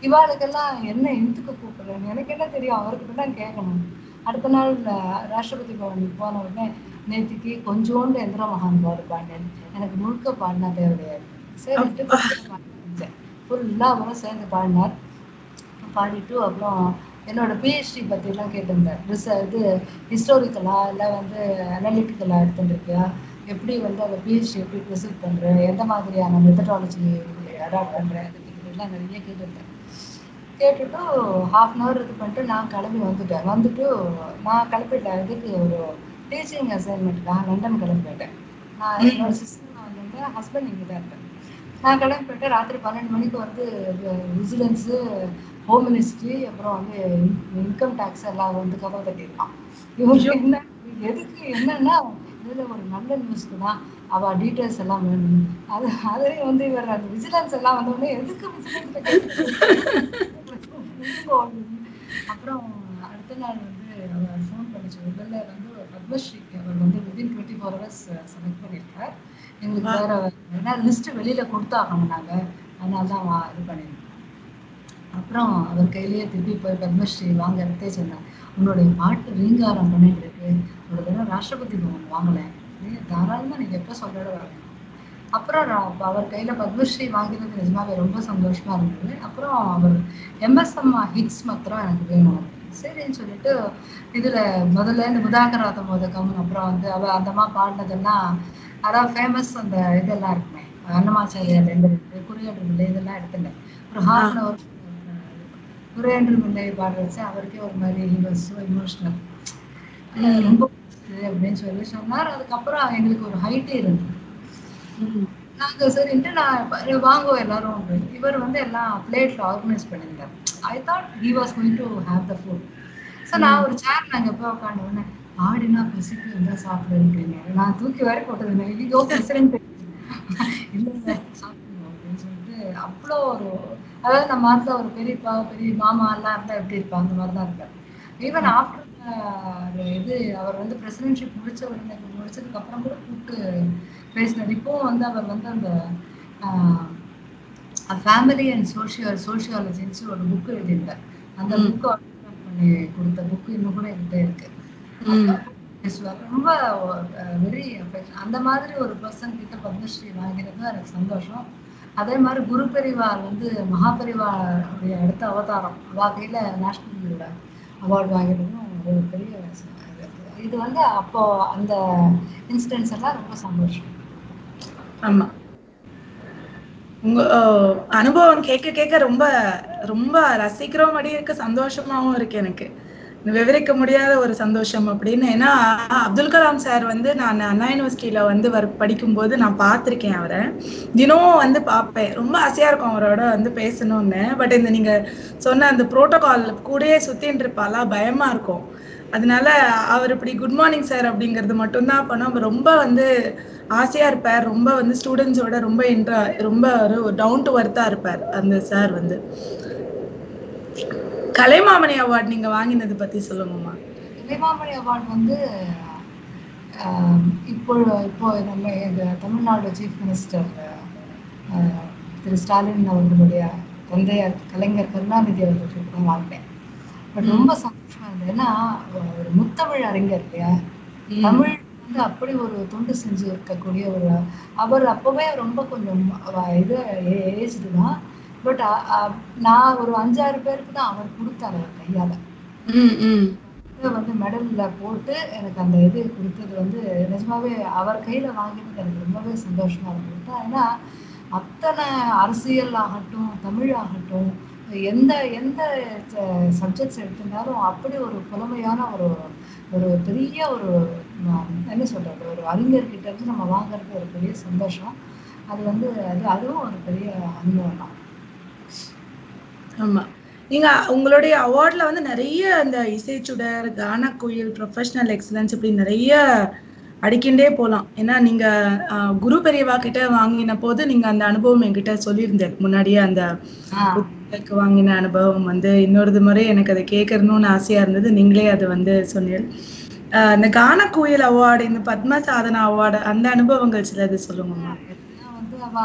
E: இவாளுக்கெல்லாம் என்ன இந்துக்கு கூப்பிடுறேன் எனக்கு என்ன தெரியும்? அவர்கிட்ட தான் கேட்கணும். அடுத்த நாள் ராஷ்டிரபதி பவனுக்கு போன உடனே நேத்திக்கு கொஞ்சோண்டு எந்திர மகான் பாடு பாடினேன் எனக்கு முழுக்க பாடினா தேவையாது சரிட்டு ஃபுல்லா அவரும் சேர்ந்து பாடினார். பாடிட்டு அப்புறம் என்னோட பிஹெச்டி பற்றிலாம் கேட்டிருந்தேன் ரிச இது ஹிஸ்டாரிக்கலா இல்லை வந்து அனலிட்டிக்கலா எடுத்துருக்கியா எப்படி வந்து அந்த பிஹெச்டி எப்படி ப்ரிசென்ட் பண்ணுற எந்த மாதிரியான மெத்தடாலஜி அடாப்ட் பண்ணுற அதை பற்றிலாம் நிறைய கேட்டிருந்தேன் கேட்டுட்டு ஹாஃப் அன் ஹவர் இது பண்ணிட்டு நான் கிளம்பி வந்துட்டேன். வந்துட்டு நான் கிளம்பிட்டேன் இதுக்கு ஒரு டீச்சிங் அசைன்மெண்ட்டுக்காக லண்டன் கிளம்பி போயிட்டேன் நான் என்னோட சிஸ்டர் வந்து ஹஸ்பண்ட் இங்கே தான் இருக்கேன். நான் கிளம்பி போயிட்டு ராத்திரி பன்னெண்டு மணிக்கு வந்து விஜிலன்ஸு ஹோம் மினிஸ்ட்ரி அப்புறம் வந்து இன்கம் டேக்ஸ் எல்லாம் வந்து கதவை தட்டியிருக்கான் இவங்க என்ன எதுக்கு என்னன்னா இதுல ஒரு நல்ல நியூஸ்க்கு தான் அவ டீட்டெயில்ஸ் எல்லாம் வேணும். அது அதே வந்து இவர் அந்த விஜிலன்ஸ் எல்லாம் வந்த உடனே எதுக்கு விஜிலன்ஸ் அப்புறம் அடுத்த நாள் வந்து அவர் ஃபோன் பண்ணிச்சு. முதல்ல வந்து பத்மஸ்ரீக்கு அவர் வந்து within twenty four hours select பண்ணியிருக்கார் எங்களுக்கு வேற ஏன்னா லிஸ்ட் வெளியில கொடுத்தாகணும் நாங்க. அதனால தான் இது பண்ணியிருந்தோம் அப்புறம் அவர் கையிலேயே திருப்பி போய் பத்மஸ்ரீ வாங்க சொன்னார். உன்னுடைய பாட்டு ரீங்காரம் பண்ணிட்டு இருக்கு. ஒரு தடவை ராஷ்டிரபதி பவன் வாங்கல. நீ தாராளமா நீங்க எப்ப சொல்லிட வரணும் அப்புறம் நான் அவர் கையில பத்மஸ்ரீ வாங்கினது நிஜமாவே ரொம்ப சந்தோஷமா இருந்தது. அப்புறம் அவர் எம்எஸ்எம் ஹிட்ஸ் மாத்திரம் எனக்கு வேணும். சரின்னு சொல்லிட்டு இதுல முதல்ல இந்த முதாகராத மோதகம் அப்புறம் வந்து அவ அந்தமா பாடினதெல்லாம் அதான் ஃபேமஸ் அந்த இதெல்லாம் இருக்குமே அன்னமாச்சாரியார் ரெண்டு இருக்கு இல்லை இதெல்லாம் எடுத்துட்டேன். ஒரு ஹாஃப் அன் அவர் குறையன்று முல்லை பாடுறச்சு வச்சு அவருக்கே ஒரு மாதிரி ஹி வாஸ் ஸோ இமோஷனல் ரொம்ப பிடிச்சது அப்படின்னு சொல்லி சொன்னார். அதுக்கப்புறம் எங்களுக்கு ஒரு ஹைட்டே இருந்தது. நாங்க சரின்ட்டு நான் வாங்குவோம் எல்லாரும். இவர் வந்து எல்லாம் பிளேட்ல ஆர்கனைஸ் பண்ணியிருந்தார். I thought he was going to have the food so நான் ஒரு சேர் நாங்க போய் உட்காந்து உடனே ஆடினா பசிக்கு இருந்தா சாப்பிடுறீங்க நான் தூக்கி வரை போட்டது ஐயோ பிரசிடென்ட் இல்லை இல்ல அப்படின்னு சொல்லிட்டு அவ்வளோ ஒரு அதாவது நம்ம ஆத்துல ஒரு பெரியப்பா பெரிய மாமா எல்லாம் இருந்தா எப்படி இருப்பா? அந்த மாதிரி தான் இருப்பார் ஈவன் ஆஃப்டர் இது அவர் வந்து பிரசிடென்ட்ஷிப் முடிச்ச உடனே முடிச்சதுக்கு அப்புறம் கூட கூப்பிட்டு பேசினார் இப்போவும் வந்து அவர் வந்து அந்த ஃபேமிலி அண்ட் சோஷியல் சோஷியாலஜின்னு ஒரு புக் எழுதியிருந்தார் அந்த புக்கு பண்ணி கொடுத்த புக்கு இன்னும் கூட என்கிட்ட இருக்கு. பேசுவார். ரொம்ப வெரி அந்த மாதிரி ஒரு பர்சன் கிட்ட பத்மஸ்ரீ வாங்கிறது எனக்கு சந்தோஷம். அதே மாதிரி குரு பெரிவார் வந்து மகாபெரிவா உடைய அடுத்த அவதாரம் அவா கையில நேஷனல் அவார்டு வாங்கிறதும் ஒரு பெரிய. இது. வந்து அப்போ அந்த இன்சிடென்ட்ஸ் எல்லாம் ரொம்ப சந்தோஷம்.
D: ஆமா. உங்க அனுபவம் கேட்க கேட்க ரொம்ப ரொம்ப ரசிக்கிற மாதிரி இருக்கு சந்தோஷமாவும் இருக்கு எனக்கு. விவரிக்க முடியாத ஒரு சந்தோஷம் அப்படின்னு. ஏன்னா அப்துல் கலாம் சார் வந்து நான் அண்ணா யூனிவர்சிட்டியில வந்து வர் படிக்கும்போது நான் பார்த்துருக்கேன் அவரை. தினமும் வந்து பார்ப்பேன். ரொம்ப ஆசையா இருக்கும் அவரோட வந்து பேசணும்னு. பட் இந்த நீங்க சொன்ன அந்த புரோட்டோகால் கூடயே சுத்தின்னு இருப்பாளா? பயமா இருக்கும். அதனால அவர் இப்படி குட் மார்னிங் சார் அப்படிங்கிறது மட்டும்தான் பண்ணோம் ரொம்ப வந்து ஆசையா இருப்பார். ரொம்ப வந்து ஸ்டூடெண்ட்ஸோட ரொம்ப இன்ட்ரா ரொம்ப ஒரு டவுன் டு ஒர்த்தா இருப்பார் அந்த சார் வந்து. கலைமாமணி அவார்ட் நீங்க வாங்கினது பத்தி சொல்லுங்கம்மா.
E: கலைமாமணி அவார்ட் வந்து இப்போ இப்போ நம்ம தமிழ்நாடு சீஃப் மினிஸ்டர் திரு ஸ்டாலின் அவர்களுடைய தந்தையார் கலைஞர் கருணாநிதி அவர்களுக்கு வாங்கினேன். பட் ரொம்ப சந்தோஷம். ஏன்னா ஒரு முத்தமிழ் அறிஞர் இல்லையா? தமிழ் வந்து அப்படி ஒரு தொண்டு செஞ்சு இருக்கக்கூடிய ஒரு அவர் அப்பவே ரொம்ப கொஞ்சம் இது ஏஜ்டு தான். பட் நான் ஒரு அஞ்சாறு பேருக்கு தான் அவர் கொடுத்தாரு அவர் கையால. வந்து மெடல்ல போட்டு எனக்கு அந்த இது கொடுத்தது வந்து நிஜமாவே அவர் கையில வாங்கினது எனக்கு ரொம்பவே சந்தோஷமா இருந்தது. ஏன்னா அத்தனை அரசியல் ஆகட்டும் தமிழ் ஆகட்டும் எந்த எந்த சப்ஜெக்ட்ஸ் எடுத்திருந்தாலும் அப்படி ஒரு புலமையான ஒரு ஒரு பெரிய ஒரு என்ன சொல்றது ஒரு அறிஞர்கிட்ட இருந்து நம்ம வாங்குறது ஒரு பெரிய சந்தோஷம். அது வந்து அது அதுவும் ஒரு பெரிய அனுபவம் தான்.
D: ஆமா. நீங்க உங்களுடைய அவார்ட்ல வந்து நிறைய அந்த இசைச்சுடர் கான குயில் ப்ரொஃபஷனல் எக்ஸலன்ஸ் இப்படி நிறைய அடிக்கின்றே போலாம். ஏன்னா நீங்க குரு பெரியவா கிட்ட வாங்கின போது நீங்க அந்த அனுபவம் என்கிட்ட சொல்லியிருந்தேன். முன்னாடியே அந்த புத்தகத்துக்கு வாங்கின அனுபவம் வந்து இன்னொரு முறை எனக்கு அதை கேட்கணும்னு ஆசையா இருந்தது. நீங்களே அதை வந்து சொன்னீர் இந்த கான கோயில் அவார்டு இந்த பத்ம சாதனா அவார்டு அந்த அனுபவங்கள் சிலது சொல்லுங்கம்மா
E: ஏன்னா வந்து அவ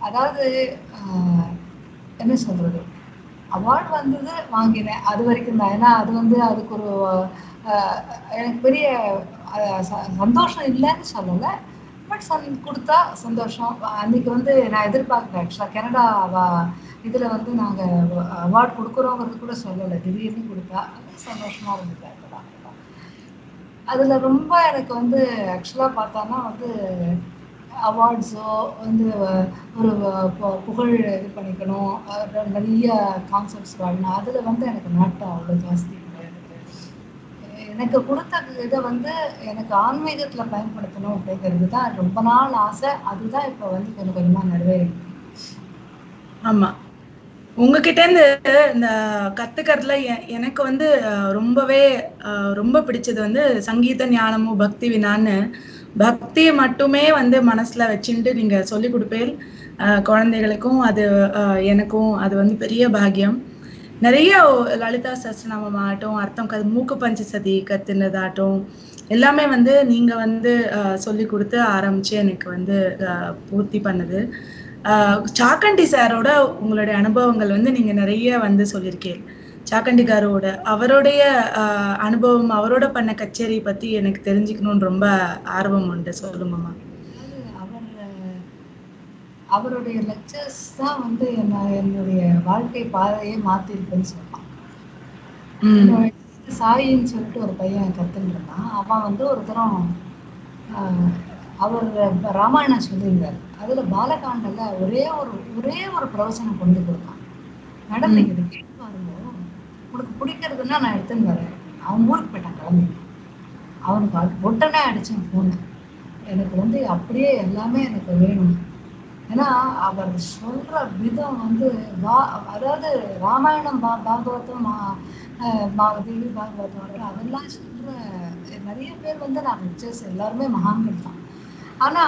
E: அதாவது என்ன சொல்றது? அவார்டு வந்தது வாங்கினேன். அது வரைக்கும் தான். ஏன்னா அது வந்து அதுக்கு ஒரு எனக்கு பெரிய ச- சந்தோஷம் இல்லைன்னு சொல்லலை. பட் சந் கொடுத்தா சந்தோஷம். அன்னைக்கு வந்து நான் எதிர்பார்க்குறேன் ஆக்சுவலாக கனடா அவ இதில் வந்து நாங்கள் அவார்ட் கொடுக்குறோங்கிறது கூட சொல்லலை. திடீர்னு கொடுத்தா அது சந்தோஷமா இருந்தது அதில் ரொம்ப எனக்கு வந்து ஆக்சுவலாக பார்த்தான்னா வந்து அவார்ட்ஸோ வந்து ஒரு பு- புகழ் இது பண்ணிக்கணும். நிறைய கான்செப்ட்ஸ் வாழணும் அதில் வந்து எனக்கு நாட்டம் அவ்வளோ ஜாஸ்தி எனக்கு கொடுத்த இதை வந்து எனக்கு ஆன்மீகத்தில் பயன்படுத்தணும் அப்படிங்கிறது தான் ரொம்ப நாள் ஆசை. அதுதான் இப்போ வந்து கொஞ்சம் கொஞ்சமாக நிறைவேறிருக்கு
D: ஆமாம் உங்ககிட்ட இருந்து இந்த கத்துக்கிறதுல எனக்கு வந்து ரொம்பவே ரொம்ப பிடிச்சது வந்து சங்கீத ஞானமும் பக்தி வினான்னு. பக்தி மட்டுமே வந்து மனசுல வச்சுட்டு நீங்க சொல்லி கொடுப்பேன் குழந்தைகளுக்கும் அது எனக்கும் அது வந்து பெரிய பாக்கியம். நிறைய லலிதா சஸ்நாமம் ஆகட்டும் அர்த்தம் கது மூக்கு பஞ்சசதி கத்துனதாகட்டும் எல்லாமே வந்து நீங்க வந்து சொல்லி கொடுத்து ஆரம்பிச்சு எனக்கு வந்து பூர்த்தி பண்ணுது. சாக்கண்டி சாரோட உங்களுடைய அனுபவங்கள் வந்து நீங்க நிறைய வந்து சொல்லியிருக்கீங்க. சாக்கண்டி காரோட அவருடைய அனுபவம் அவரோட பண்ண கச்சேரி பத்தி எனக்கு தெரிஞ்சுக்கணும்னு ரொம்ப ஆர்வம் உண்டு. சொல்லுங்கம்மா
E: அவர் அவருடைய லெக்சர்ஸ் தான் வந்து என்ன என்னுடைய வாழ்க்கை பாதையே மாத்திருக்குன்னு சொல்லலாம் சாயின்னு சொல்லிட்டு ஒரு பையன் கத்துன்னு அவன் வந்து ஒரு தரம் அவர் ராமாயணம் சொல்லியிருந்தார். அதுல பாலகாண்டல்ல ஒரே ஒரு ஒரே ஒரு பிரவச்சனம் கொண்டு கொடுத்தான். இது கேட்டு பாருங்க. உனக்கு பிடிக்கிறதுன்னா நான் எடுத்துன்னு வரேன். அவன் ஊருக்கு போயிட்டான் கிளம்பி. அவனுக்கு அது உடனே அடிச்சேன் ஃபோனை எனக்கு வந்து அப்படியே எல்லாமே எனக்கு வேணும். ஏன்னா அவர் சொல்ற விதம் வந்து வா அதாவது ராமாயணம் பா பாகவதம் தேவி பாகவதம் அதெல்லாம் சொல்ற நிறைய பேர் வந்து நான் லெக்சர்ஸ் எல்லாருமே மகான்கள் தான். ஆனா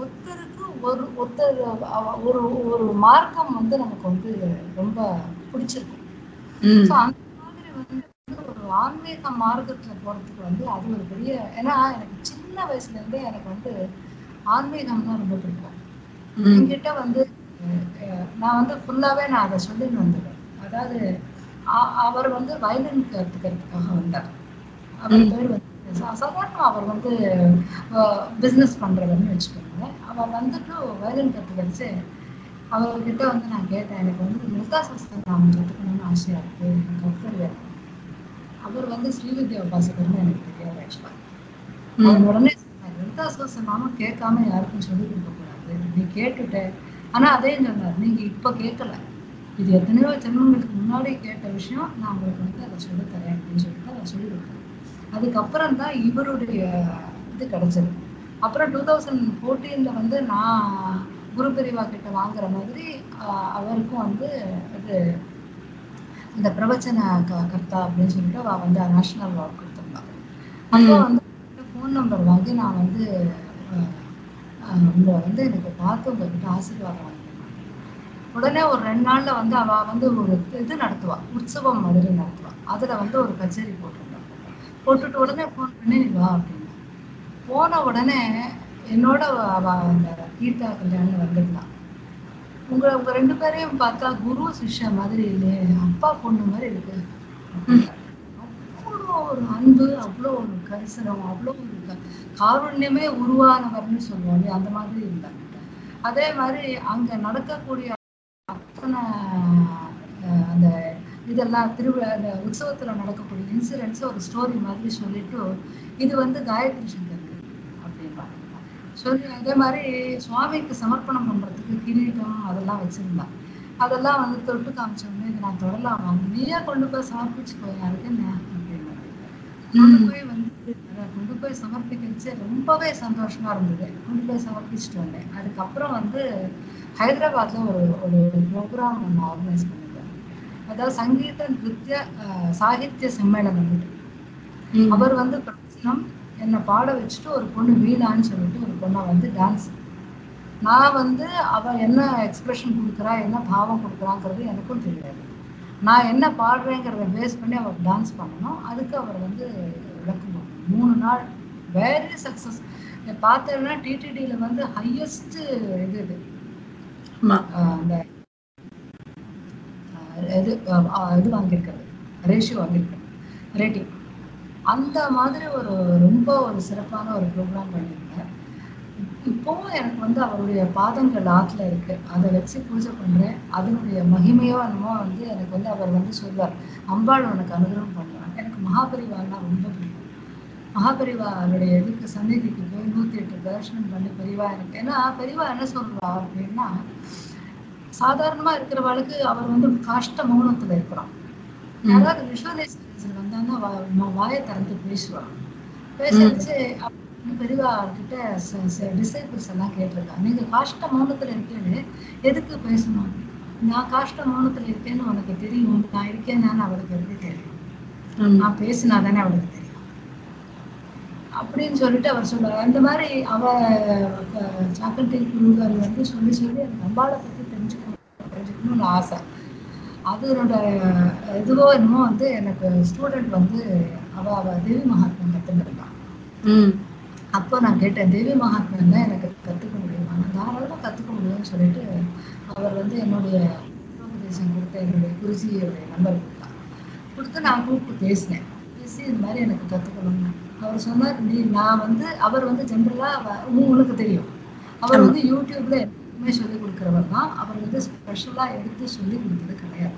E: ஒருத்தருக்கு ஒரு ஒருத்தர் ஒரு ஒரு மார்க்கம் வந்து நமக்கு வந்து ரொம்ப பிடிச்சிருக்கு.
D: ம்.
E: ஸோ அந்த மாதிரி வந்து ஒரு ஆன்மீக மார்க்கத்துல போறதுக்கு வந்து அது ஒரு பெரிய ஏன்னா எனக்கு சின்ன வயசுல இருந்தே எனக்கு வந்து ஆன்மீகம் தான் ரொம்ப பிடிக்கும். என்கிட்ட வந்து நான் வந்து ஃபுல்லாவே நான் அதை சொல்லின்னு வந்துடுவேன் அதாவது அவர் வந்து வயலின் கற்றுக்கிறதுக்காக வந்தார். அவர். பேர் வந்து சா- சாதாரணமா அவர் வந்து பிஸ்னஸ் பண்றவர்னு வச்சுக்கோங்க அவர் வந்துட்டு வயலின் கற்றுக்கிடுச்சு அவர்கிட்ட வந்து நான் கேட்டேன் எனக்கு வந்து மிருதா சஸ்திரம் கற்றுக்கணும்னு ஆசையா இருக்கு. எனக்கு கற்றுக்க வேணும். அவர் வந்து ஸ்ரீவித்யா உபாசகர்னு எனக்கு தெரியாது ஆக்சுவலாக அவர் உடனே சொன்னார் லலிதா சோசனாலும் கேட்காம யாருக்கும் சொல்லிக் கொடுக்க கூடாது நீ கேட்டுட்ட. ஆனா அதே சொன்னார் நீங்க இப்ப கேட்கல. இது எத்தனையோ ஜென்மங்களுக்கு முன்னாடி கேட்ட விஷயம். நான் உங்களுக்கு வந்து அதை சொல்லித் தரேன். அப்படின்னு சொல்லிட்டு அதை சொல்லி கொடுத்தேன் அதுக்கப்புறம் தான் இவருடைய இது கிடைச்சது. அப்புறம் டூ தௌசண்ட் ஃபோர்டீனில் வந்து நான் குரு பெரிவா கிட்ட வாங்குற மாதிரி அவருக்கும் வந்து இது இந்த பிரவச்சன க- கர்த்தா அப்படின்னு சொல்லிட்டு அவ வந்து நேஷனல் அவார்ட் கொடுத்துருந்தாங்க அப்போ வந்து ஃபோன் நம்பர் வாங்கி நான் வந்து உங்களை வந்து எனக்கு பார்த்து உங்ககிட்ட ஆசீர்வாதம் வாங்கினேன் உடனே ஒரு ரெண்டு நாள்ல வந்து அவ வந்து ஒரு இது நடத்துவா உற்சவம் மாதிரி நடத்துவா. அதுல வந்து ஒரு கச்சேரி போட்டிருந்தா. போட்டுட்டு உடனே ஃபோன் பண்ணி நீ வா அப்படின்னு. போன உடனே என்னோட அவ அந்த கீதா கல்யாணம் வந்துருந்தான் உங்க உங்க ரெண்டு பேரையும் பார்த்தா குரு சிஷ்யா மாதிரி இல்லையே அப்பா பொண்ணு மாதிரி இருக்கு. அவ்வளோ ஒரு அன்பு அவ்வளோ ஒரு கரிசனம் அவ்வளோ ஒரு காருண்யமே உருவானவர்னு சொல்லுவாங்க அந்த மாதிரி இருந்தாங்க அதே மாதிரி அங்க நடக்கக்கூடிய அத்தனை அந்த இதெல்லாம் திருவிழா அந்த உற்சவத்துல நடக்கக்கூடிய இன்சிடென்ட்ஸ் ஒரு ஸ்டோரி மாதிரி சொல்லிட்டு இது வந்து காயத்ரி சங்கருக்கு அப்படின்பாங்க சொல்லி அதே மாதிரி சுவாமிக்கு சமர்ப்பணம் பண்றதுக்கு கிரீடம் அதெல்லாம் வச்சிருந்தான் அதெல்லாம் வந்து தொட்டு காமிச்சோடனே இதை நான் தொடலாமா நீயே கொண்டு போய் சமர்ப்பிச்சுக்கோ அதுக்கு என்ன? அப்படின்னு கொண்டு போய் வந்து அதை கொண்டு போய் சமர்ப்பிக்கச்சு ரொம்பவே சந்தோஷமா இருந்தது. கொண்டு போய் சமர்ப்பிச்சுட்டு வந்தேன். அதுக்கப்புறம் வந்து ஹைதராபாத்ல ஒரு ஒரு ப்ரோக்ராம் ஒன்று ஆர்கனைஸ் பண்ணிருந்தேன் அதாவது சங்கீத நிருத்ய அஹ், சாகித்ய சம்மேளனம் அவர் வந்து பிரச்சனம் என்னை பாட வச்சுட்டு ஒரு பொண்ணு வீணான்னு சொல்லிட்டு ஒரு பொண்ணை வந்து டான்ஸ் நான் வந்து அவ என்ன எக்ஸ்பிரஷன் கொடுக்குறா என்ன பாவம் கொடுக்குறாங்கிறது எனக்கும் தெரியாது. நான் என்ன பாடுறேங்கிறத பேஸ் பண்ணி அவர் டான்ஸ் பண்ணணும். அதுக்கு அவர் வந்து விளக்கம் கொடுக்கணும். மூணு நாள் வெரி சக்ஸஸ் பார்த்தேன்னா டிடிடியில் வந்து ஹையஸ்ட் இது இது. அந்த இது இது வாங்கியிருக்கிறது. ரேஷியோ வாங்கியிருக்கிறது. ரேட்டிங் அந்த மாதிரி ஒரு ரொம்ப ஒரு சிறப்பான ஒரு ப்ரோக்ராம் பண்ணியிருந்தேன் இப்போவும் எனக்கு வந்து அவருடைய பாதங்கள் ஆற்றுல இருக்கு. அதை வச்சு பூஜை பண்ணுறேன் அதனுடைய மகிமையோ என்னமோ வந்து எனக்கு வந்து அவர் வந்து சொல்வார். அம்பாள் உனக்கு அனுகிரகம் பண்ணுவாங்க எனக்கு மகாபரிவான்னா ரொம்ப பிடிக்கும். மகாபரிவாருடைய இதுக்கு சந்நிதிக்கு போய் நூற்றி எட்டு தர்ஷனம் பண்ணி பெரியவா எனக்கு. ஏன்னா பெரியவா என்ன சொல்றா அப்படின்னா சாதாரணமா இருக்கிறவளுக்கு அவர் வந்து காஷ்ட மௌனத்துல இருக்கிறான். யாராவது விஷுவலைசேஷன் வந்தாங்கன்னா வா- வா- வாயை திறந்து பேசுவான். பேச வச்சு அப்ப வந்து பெரியவா கிட்ட டிசைபிள்ஸ் எல்லாம் கேட்டிருக்காங்க நீங்க காஷ்ட மௌனத்துல இருக்கேன்னு எதுக்கு பேசணும்? நான் காஷ்ட மௌனத்துல இருக்கேன்னு உனக்கு தெரியும். நான் இருக்கேன்னு அவளுக்கு எப்படி தெரியும்? நான் பேசினா தானே அவளுக்கு தெரியும்? அப்படின்னு சொல்லிட்டு அவர் சொல்றாரு. அந்த மாதிரி அவ சாக்கல்டி குருகாரி வந்து சொல்லி சொல்லி எனக்கு அம்பாளை பத்தி தெரிஞ்சுக்கணும்னு ஆசை. அதனோட இதுவோ என்னமோ வந்து எனக்கு ஸ்டூடெண்ட் வந்து அவ அவ தேவி மகாத்மா கத்துன்னு அப்போ நான் கேட்டேன் தேவி மகாத்மன் தான் எனக்கு கற்றுக்க முடியுமா? நான் தாராளமாக கற்றுக்க முடியும்னு சொல்லிட்டு அவர் வந்து என்னுடைய உபதேசம் கொடுத்த என்னுடைய குருஜியோடைய நம்பர் கொடுத்தான் கொடுத்து. நான் கூப்பிட்டு பேசினேன். பேசி இது மாதிரி எனக்கு கற்றுக்கணும்னு அவர் சொன்னார் நீ நான் வந்து அவர் வந்து ஜென்ரலாக உங்களுக்கு தெரியும். அவர் வந்து யூடியூப்ல எல்லாமே சொல்லி கொடுக்குறவர் தான். அவர் வந்து ஸ்பெஷலாக எடுத்து சொல்லி கொடுத்தது கிடையாது.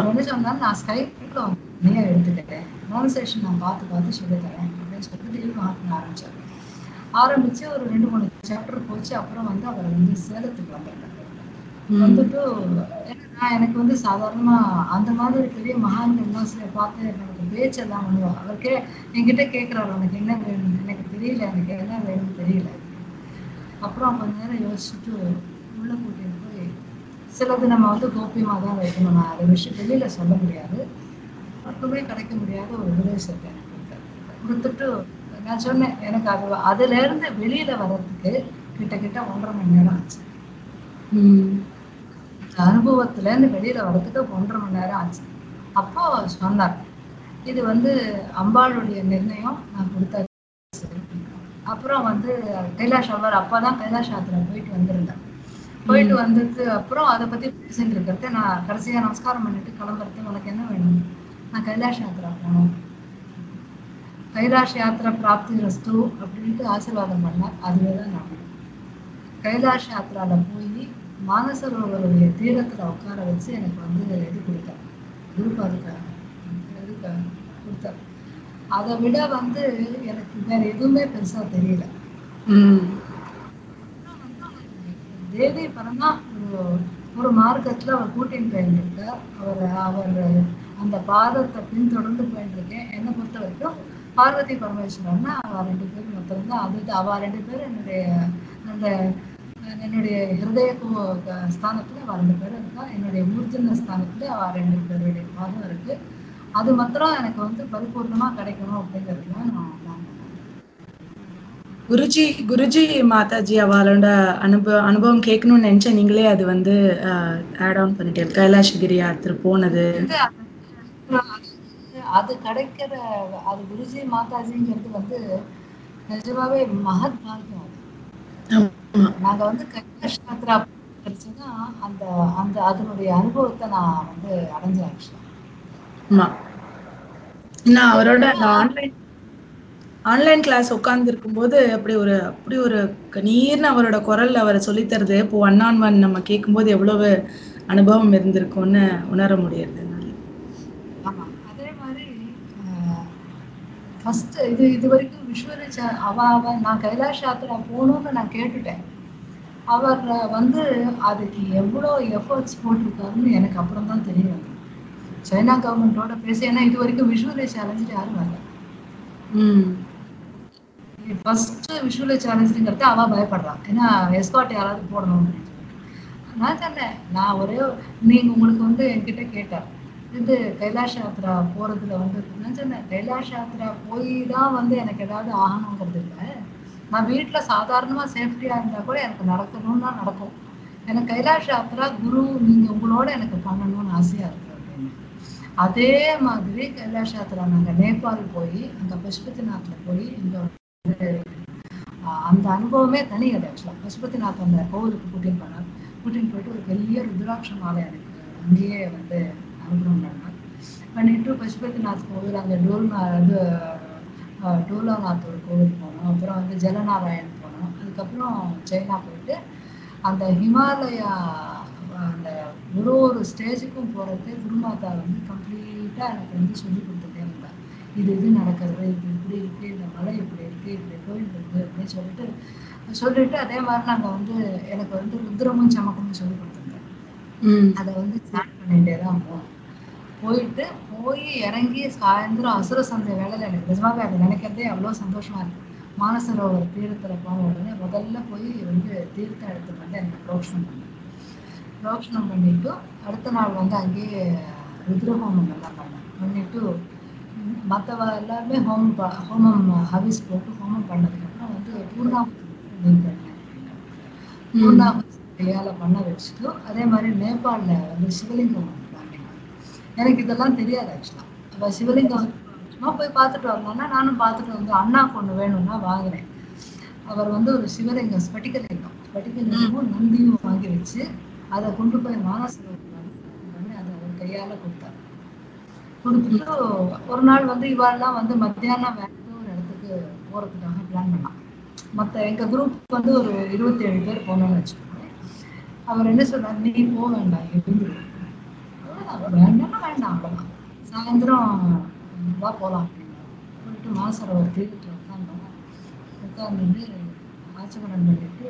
E: அவர் சொன்னார் நான் ஸ்கைப்ல நிறைய எடுத்துக்கிட்டேன். ப்ரொனன்சியேஷன் நான் பார்த்து பார்த்து சொல்லி தரேன். அப்படின்னு சொல்லிட்டு தேவி மகாத்மா ஆரம்பிச்சார். ஆரம்பிச்சு ஒரு ரெண்டு மூணு சாப்டர் போச்சு. அப்புறம் வந்து அவர் வந்து சேலத்துக்கு வந்திருந்தார் வந்துட்டு நான் எனக்கு வந்து சாதாரணமா அந்த மாதிரி பெரிய மகான்கள்லாம் சில பார்த்து எனக்கு பேச்செல்லாம் பண்ணுவோம் அவர் கே என்கிட்ட கேட்குறாரு. உனக்கு என்ன வேணும்? எனக்கு தெரியல. எனக்கு என்ன வேணும்னு தெரியல. அப்புறம் கொஞ்ச நேரம் யோசிச்சுட்டு உள்ள கூட்டிட்டு போய் சிலது நம்ம வந்து கோப்பியமா தான் வைக்கணும். நான் அதை விஷயம் வெளியில சொல்ல முடியாது. மட்டுமே கிடைக்க முடியாத ஒரு உபதேசத்தை எனக்கு கொடுத்தாரு. கொடுத்துட்டு நான் சொன்னேன் எனக்கு அது அதுல இருந்து வெளியில வர்றதுக்கு கிட்டத்தட்ட ஒன்றரை மணி நேரம் ஆச்சு. அந்த அனுபவத்துல இருந்து வெளியில வர்றதுக்கு ஒன்றரை மணி நேரம் ஆச்சு. அப்போ சொன்னார் இது வந்து அம்பாளுடைய நிர்ணயம் நான் கொடுத்த அப்புறம் வந்து கைலாஷ் அவர் அப்பதான் கைலாஷ் யாத்திரை போயிட்டு வந்திருந்தேன். போயிட்டு வந்ததுக்கு அப்புறம் அதை பத்தி பேசிட்டு இருக்கிறத நான் கடைசியா நமஸ்காரம் பண்ணிட்டு கிளம்புறது உனக்கு என்ன வேணும்? நான் கைலாஷ் யாத்திரா போகணும். கைலாஷ் யாத்திரை பிராப்தி ரஸ்து அப்படின்ட்டு ஆசீர்வாதம் பண்ணேன் அதுவே தான் நான். கைலாஷ் யாத்திரால போய் மானசரோவருடைய தீரத்துல உட்கார வச்சு எனக்கு வந்து இது கொடுத்தார் குருபாதுக்கா இது க- கொடுத்தார் அதை விட வந்து எனக்கு வேற எதுவுமே பெருசா தெரியல. தேவி பரமா ஒரு ஒரு மார்க்கத்துல அவர் கூட்டின்னு போயிருக்கார் அவர் அவர் அந்த பாதத்தை பின்தொடர்ந்து போயிட்டுருக்கேன் என்னை பொறுத்த வரைக்கும் பார்வதி பரமேஸ்வரன்னா அவ ரெண்டு பேரும் மொத்தம் தான் அது அவ ரெண்டு பேரும் என்னுடைய அந்த என்னுடைய ஹிருதய ஸ்தானத்துல அவ ரெண்டு பேரும் இருக்கா. என்னுடைய மூர்ஜன ஸ்தானத்துல அவ ரெண்டு பேருடைய பாதம் இருக்கு. அது மாத்திரம் எனக்கு வந்து பரிபூர்ணமா கிடைக்கணும் அப்படிங்கிறது தான் நான்.
D: குருஜி குருஜி மாதாஜி அவளோட அனுபவம் அனுபவம் கேட்கணும்னு நினைச்சேன். நீங்களே அது வந்து ஆட் ஆன் பண்ணிட்டீங்க கைலாஷகிரி யாத்திரை போனது.
E: அது- கிடைக்கிற அது குருஜி மாதாஜிங்கிறது வந்து நிஜமாவே மகத் பாக்கியம். நாங்க வந்து கைலாஷ் யாத்ரா கிடைச்சதுன்னா அந்த அந்த அதனுடைய அனுபவத்தை நான் வந்து அடைஞ்சேன் ஆக்சுவலா
D: ஆமா. நான் அவரோட ஆன்லைன் ஆன்லைன் கிளாஸ் உட்கார்ந்து இருக்கும்போது அப்படி ஒரு அப்படி ஒரு நீர்னு அவரோட குரல்ல அவரை சொல்லித்தருது. இப்போ ஒன் ஆன் ஒன் நம்ம கேட்கும்போது எவ்வளவு அனுபவம் இருந்திருக்கும்னு உணர முடியறது என்னால.
E: ஆமா. அதே மாதிரி ஃபர்ஸ்ட் இது இது வரைக்கும் விஸ்வரிச்ச அவ அவ நான் கைலாஷ் யாத்திரா போகணும்னு நான் கேட்டுட்டேன். அவர் வந்து அதுக்கு எவ்வளோ எஃபர்ட்ஸ் போட்டிருக்காருன்னு எனக்கு அப்புறம் தான் தெரியும் சைனா கவர்மெண்ட்டோட பேசி ஏன்னா இது வரைக்கும் விஷுவலை சேலஞ்சு யாரும் வரல.
D: ம்.
E: ஃபர்ஸ்ட் விஷுவலை சேலஞ்சுங்கிறது அவ பயப்படுறான் ஏன்னா எஸ்காட் யாராவது போடணும் அப்படின்னு சொல்லிட்டு. நான் சொன்னேன் நான் ஒரே ஒரு- நீங்க உங்களுக்கு வந்து என்கிட்ட கேட்டார் இது கைலாஷ் யாத்ரா போறதுல வந்து நான் சொன்னேன் கைலாஷ் யாத்ரா போய் தான் வந்து எனக்கு ஏதாவது ஆகணுங்கிறது இல்லை. நான் வீட்டுல சாதாரணமா சேஃப்டியா இருந்தா கூட எனக்கு நடக்கணும்னா நடக்கும். எனக்கு கைலாஷ் யாத்ரா குரு நீங்க உங்களோட எனக்கு பண்ணணும்னு ஆசையா இருக்கு. அப்படின்னு அதே மாதிரி கைலாஷ் நாங்கள் நேபாள் போய் அங்க பசுபதிநாத்தில் போய் இங்க அந்த அனுபவமே தனி அது ஆக்சுவலாக பசுபதிநாத் அந்த கோவிலுக்கு கூட்டின்னு போனார். கூட்டின்னு போயிட்டு ஒரு பெரிய ருத்ராட்ச மாலை எனக்கு அங்கேயே வந்து அனுகிரகம் பண்ணார். பண்ணிட்டு பசுபதிநாத் கோவில் அங்கே டோல்னா இது டோலாநாத் ஒரு கோவில் போனோம். அப்புறம் வந்து ஜலநாராயண் போனோம். அதுக்கப்புறம் சைனா போயிட்டு அந்த ஹிமாலயா அந்த ஒரு ஒரு ஸ்டேஜுக்கும் போகிறது குருமாதா வந்து கம்ப்ளீட்டாக எனக்கு வந்து சொல்லி கொடுத்துட்டே இருந்தா. இது இது நடக்கிறது இது இப்படி இருக்கு இந்த மலை இப்படி இருக்கு இப்படி கோயில் இருக்கு அப்படின்னு சொல்லிட்டு சொல்லிட்டு அதே மாதிரி நாங்கள் வந்து எனக்கு வந்து ருத்ரமும் சமக்கமும் சொல்லி கொடுத்துருந்தேன். அதை வந்து ஸ்டார்ட் பண்ணிட்டே தான் போனோம் போயிட்டு போய் இறங்கி சாயந்தரம் அசுர சந்தை வேலையில் எனக்கு நிஜமாவே அதை நினைக்கிறதே அவ்வளோ சந்தோஷமா இருக்கு. மானசரோவர் தீர்த்தத்தில் போன உடனே முதல்ல போய் வந்து தீர்த்தம் எடுத்துட்டு வந்து எனக்கு புரோக்ஷனம் பண்ணேன். புரோக்ஷனம் பண்ணிட்டு அடுத்த நாள் வந்து அங்கேயே ருத்ரஹோமம் எல்லாம் பண்ணேன் பண்ணிட்டு மற்றவ எல்லாருமே ஹோமம் ப ஹோமம் ஹவிஸ் போட்டு ஹோமம் பண்ணதுக்கப்புறம் வந்து பூர்ணாகுதி நீர் பூர்ணாகுதி கையால் பண்ண வச்சுட்டு அதே மாதிரி நேபாளில் வந்து சிவலிங்கம் பண்ணேன். எனக்கு இதெல்லாம் தெரியாது ஆக்சுவலாக அப்போ சிவலிங்கம் சும்மா போய் பார்த்துட்டு வரலாம்னா நானும் பார்த்துட்டு வந்து அண்ணாக்கு ஒன்று வேணும்னா வாங்கினேன் அவர் வந்து ஒரு சிவலிங்கம் ஸ்பட்டிகலிங்கம். ஸ்பட்டிகலிங்கமும் நந்தியும் வாங்கி வச்சு அதை கொண்டு போய் மானசரோவர் அதை அவர் கையால் கொடுத்தார். கொடுத்துட்டு ஒரு நாள் வந்து இவாள்லாம் வந்து மத்தியானம் வேற ஒரு இடத்துக்கு போகிறதுக்காக பிளான் பண்ணான். மற்ற எங்கள் குரூப் வந்து ஒரு இருபத்தி ஏழு பேர் போனோம்னு வச்சுக்கோங்க அவர் என்ன சொன்னார்? நீ போக வேண்டாம் இருந்து வேண்டாம் வேண்டாம் அவ்வளோதான் சாயந்தரம் வா போகலாம் அப்படின்னாரு போயிட்டு மாசரவர் தீர்த்து உட்காந்தோம் உட்காந்துட்டு ஆச்சமனம் பண்ணிட்டு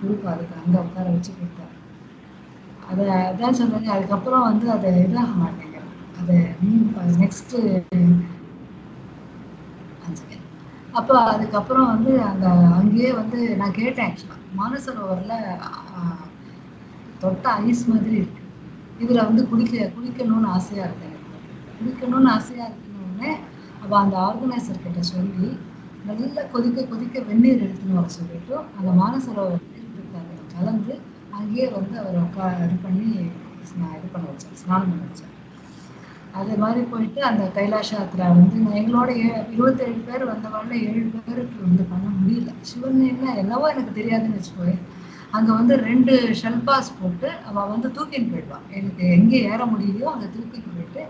E: குரூப் அதுக்கு அங்கே உட்கார வச்சு கொடுத்தாரு. அதை அதான் சொல்றேங்க அதுக்கப்புறம் வந்து அதை இதாக மாட்டேங்குது அதை நெக்ஸ்ட்டு அப்போ அதுக்கப்புறம் வந்து அந்த அங்கேயே வந்து நான் கேட்டேன் ஆக்சுவலாக மானசரோவரில் தொட்ட ஐஸ் மாதிரி இருக்கு. இதில் வந்து குளிக்க குளிக்கணும்னு ஆசையாக இருக்கு எனக்கு. குளிக்கணும்னு ஆசையாக இருக்குன்னு அப்போ அந்த ஆர்கனைசர் கிட்ட சொல்லி நல்லா கொதிக்க கொதிக்க வெந்நீர் எடுத்துன்னு வர சொல்லிட்டு அந்த மானசரோவர் கலந்து அங்கேயே வந்து அவர் உட்கா இது பண்ணி இது பண்ண வச்சார் ஸ்நானம் பண்ண வச்சார் அதே மாதிரி போயிட்டு அந்த கைலாஷ யாத்திரா வந்து நான் எங்களோட ஏ இருபத்தேழு பேர் வந்தவாழ்ல ஏழு பேருக்கு வந்து பண்ண முடியல. சிவன் என்ன என்னவோ எனக்கு தெரியாதுன்னு வச்சுக்கோயே அங்கே வந்து ரெண்டு ஷெல்பாஸ் போட்டு அவள் வந்து தூக்கின்னு போயிடுவான் எனக்கு எங்கே ஏற முடியலையோ அங்கே தூக்கிட்டு போயிட்டு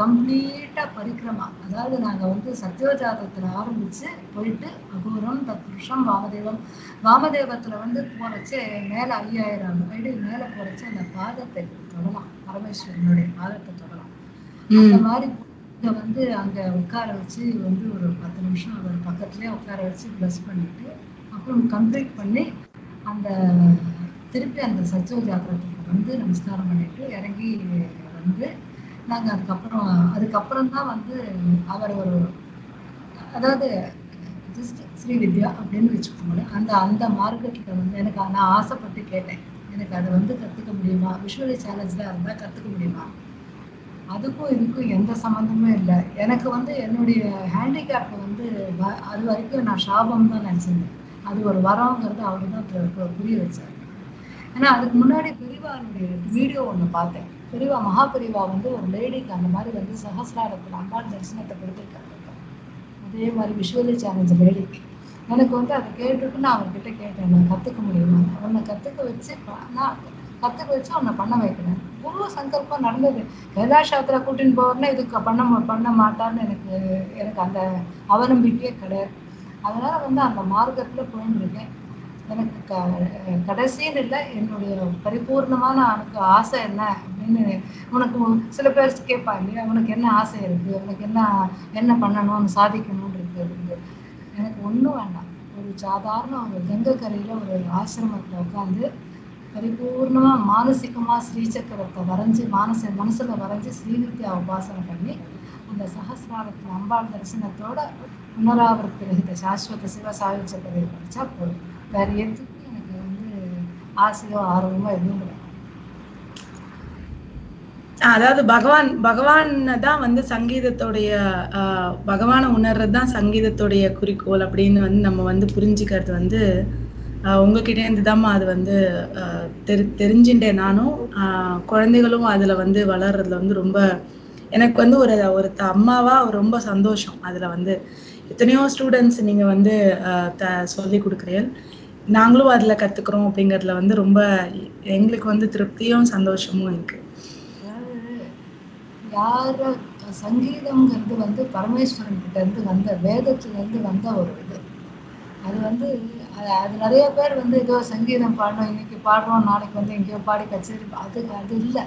E: கம்ப்ளீட்டா பரிக்கிரமா அதாவது நாங்க வந்து சத்யோஜாதத்துல ஆரம்பிச்சு போயிட்டு அகூரம் தத்புருஷம் வாமதேவம். வாமதேவத்துல வந்து போறச்சு மேல ஐயாயிரம் அடி மேல போறச்சு அந்த பாதத்தை தொடலாம். பரமேஸ்வரனுடைய பாதத்தை தொடலாம். அந்த மாதிரி இங்க வந்து அங்க உட்கார வச்சு வந்து ஒரு பத்து நிமிஷம் அவர் பக்கத்துலயே உட்கார வச்சு ப்ளஸ் பண்ணிட்டு அப்புறம் கம்ப்ளீட் பண்ணி அந்த திருப்பி அந்த சச்சோ ஜாத்திரத்துக்கு வந்து நமஸ்காரம் பண்ணிட்டு இறங்கி வந்து நாங்க அதுக்கப்புறம் அதுக்கப்புறம் தான் வந்து அவர் ஒரு அதாவது ஜஸ்ட் ஸ்ரீ வித்யா அப்படின்னு வச்சுக்கோங்களேன். அந்த அந்த மார்க்கெட்டில் வந்து எனக்கு நான் ஆசைப்பட்டு கேட்டேன். எனக்கு அதை வந்து கற்றுக்க முடியுமா? விஷுவலி சேலஞ்சாக இருந்தால் கற்றுக்க முடியுமா? அதுக்கும் இதுக்கும் எந்த சம்மந்தமும் இல்லை. எனக்கு வந்து என்னுடைய ஹேண்டிகேப் வந்து வ- அது வரைக்கும் நான் சாபம் தான் நினச்சிருந்தேன். அது ஒரு வரங்கிறது அவர் தான் புரிய வச்சார். ஏன்னா அதுக்கு முன்னாடி பெரியவாருடைய வீடியோ ஒன்று பார்த்தேன். பெரியவா மகா பெரியவா வந்து ஒரு லேடிக்கு அந்த மாதிரி வந்து சஹசிராரத்தில் அம்பாள் தரிசனத்தை கொடுத்துருக்காங்க. அதே மாதிரி விஷுவலி சேலஞ்ச் லேடிக்கு எனக்கு வந்து அதை கேட்டுட்டு நான் அவர்கிட்ட கேட்டேன். நான் கற்றுக்க முடியுமா? உன்னை கற்றுக்க வச்சு நான் கற்றுக்க வச்சு உன்னை பண்ண வைக்கிறேன். குரு சங்கல்பம் நடந்தது. கைலாஷ் கூட்டின்னு போவார்னா இதுக்கு பண்ண பண்ண மாட்டான்னு எனக்கு எனக்கு அந்த அவநம்பிக்கையே கிடையாது. அதனால வந்து அந்த மார்க்கத்தில் போயின்னு இருக்கேன் எனக்கு க கடைசின்னு இல்லை என்னுடைய பரிபூர்ணமான அவனுக்கு ஆசை என்ன அப்படின்னு உனக்கு சில பேர் கேட்பா இல்லையா உனக்கு என்ன ஆசை இருக்கு? உனக்கு என்ன என்ன பண்ணணும் சாதிக்கணும்னு இருக்கு? அப்படின்னு. எனக்கு ஒன்றும் வேண்டாம். ஒரு சாதாரண ஒரு கங்கை ஒரு ஆசிரமத்தில் உட்காந்து பரிபூர்ணமா மானசிகமாக ஸ்ரீசக்கரத்தை வரைஞ்சி மானச மனசுல வரைஞ்சி ஸ்ரீநித்யா உபாசனை பண்ணி அந்த சகசிராரத்தில் அம்பாள் தரிசனத்தோட புனராவர்த்தி ரகித சாஸ்வத சிவ சாயுஜ கதையை படித்தா போதும். வேற எதுக்கும் எனக்கு வந்து ஆசையோ ஆர்வமோ எதுவும் கிடையாது.
D: அதாவது பகவான் பகவான் தான் வந்து சங்கீதத்துடைய ஆஹ், பகவானை உணர்றது தான் சங்கீதத்துடைய குறிக்கோள் அப்படின்னு வந்து நம்ம வந்து புரிஞ்சுக்கிறது வந்து ஆஹ், உங்ககிட்ட இருந்து தான் அது வந்து தெரி தெரிஞ்சுட்டேன் நானும். ஆஹ், குழந்தைகளும் அதுல வந்து வளர்றதுல வந்து ரொம்ப எனக்கு வந்து ஒரு ஒரு அம்மாவா ரொம்ப சந்தோஷம். அதுல வந்து எத்தனையோ ஸ்டூடெண்ட்ஸ் நீங்க வந்து ஆஹ், த சொல்லி கொடுக்குறீங்க நாங்களும் அதுல கத்துக்கிறோம் அப்படிங்கறதுல வந்து ரொம்ப எங்களுக்கு வந்து திருப்தியும் சந்தோஷமும் இருக்கு.
E: யார சங்கீதம்ங்கிறது வந்து பரமேஸ்வரன் கிட்ட இருந்து வந்த வேதத்துல இருந்து வந்த ஒரு இது. அது வந்து அது அது நிறைய பேர் வந்து ஏதோ சங்கீதம் பாடணும் இன்னைக்கு பாடுறோம் நாளைக்கு வந்து எங்கேயோ பாடி கச்சேரி அது அது இல்லை.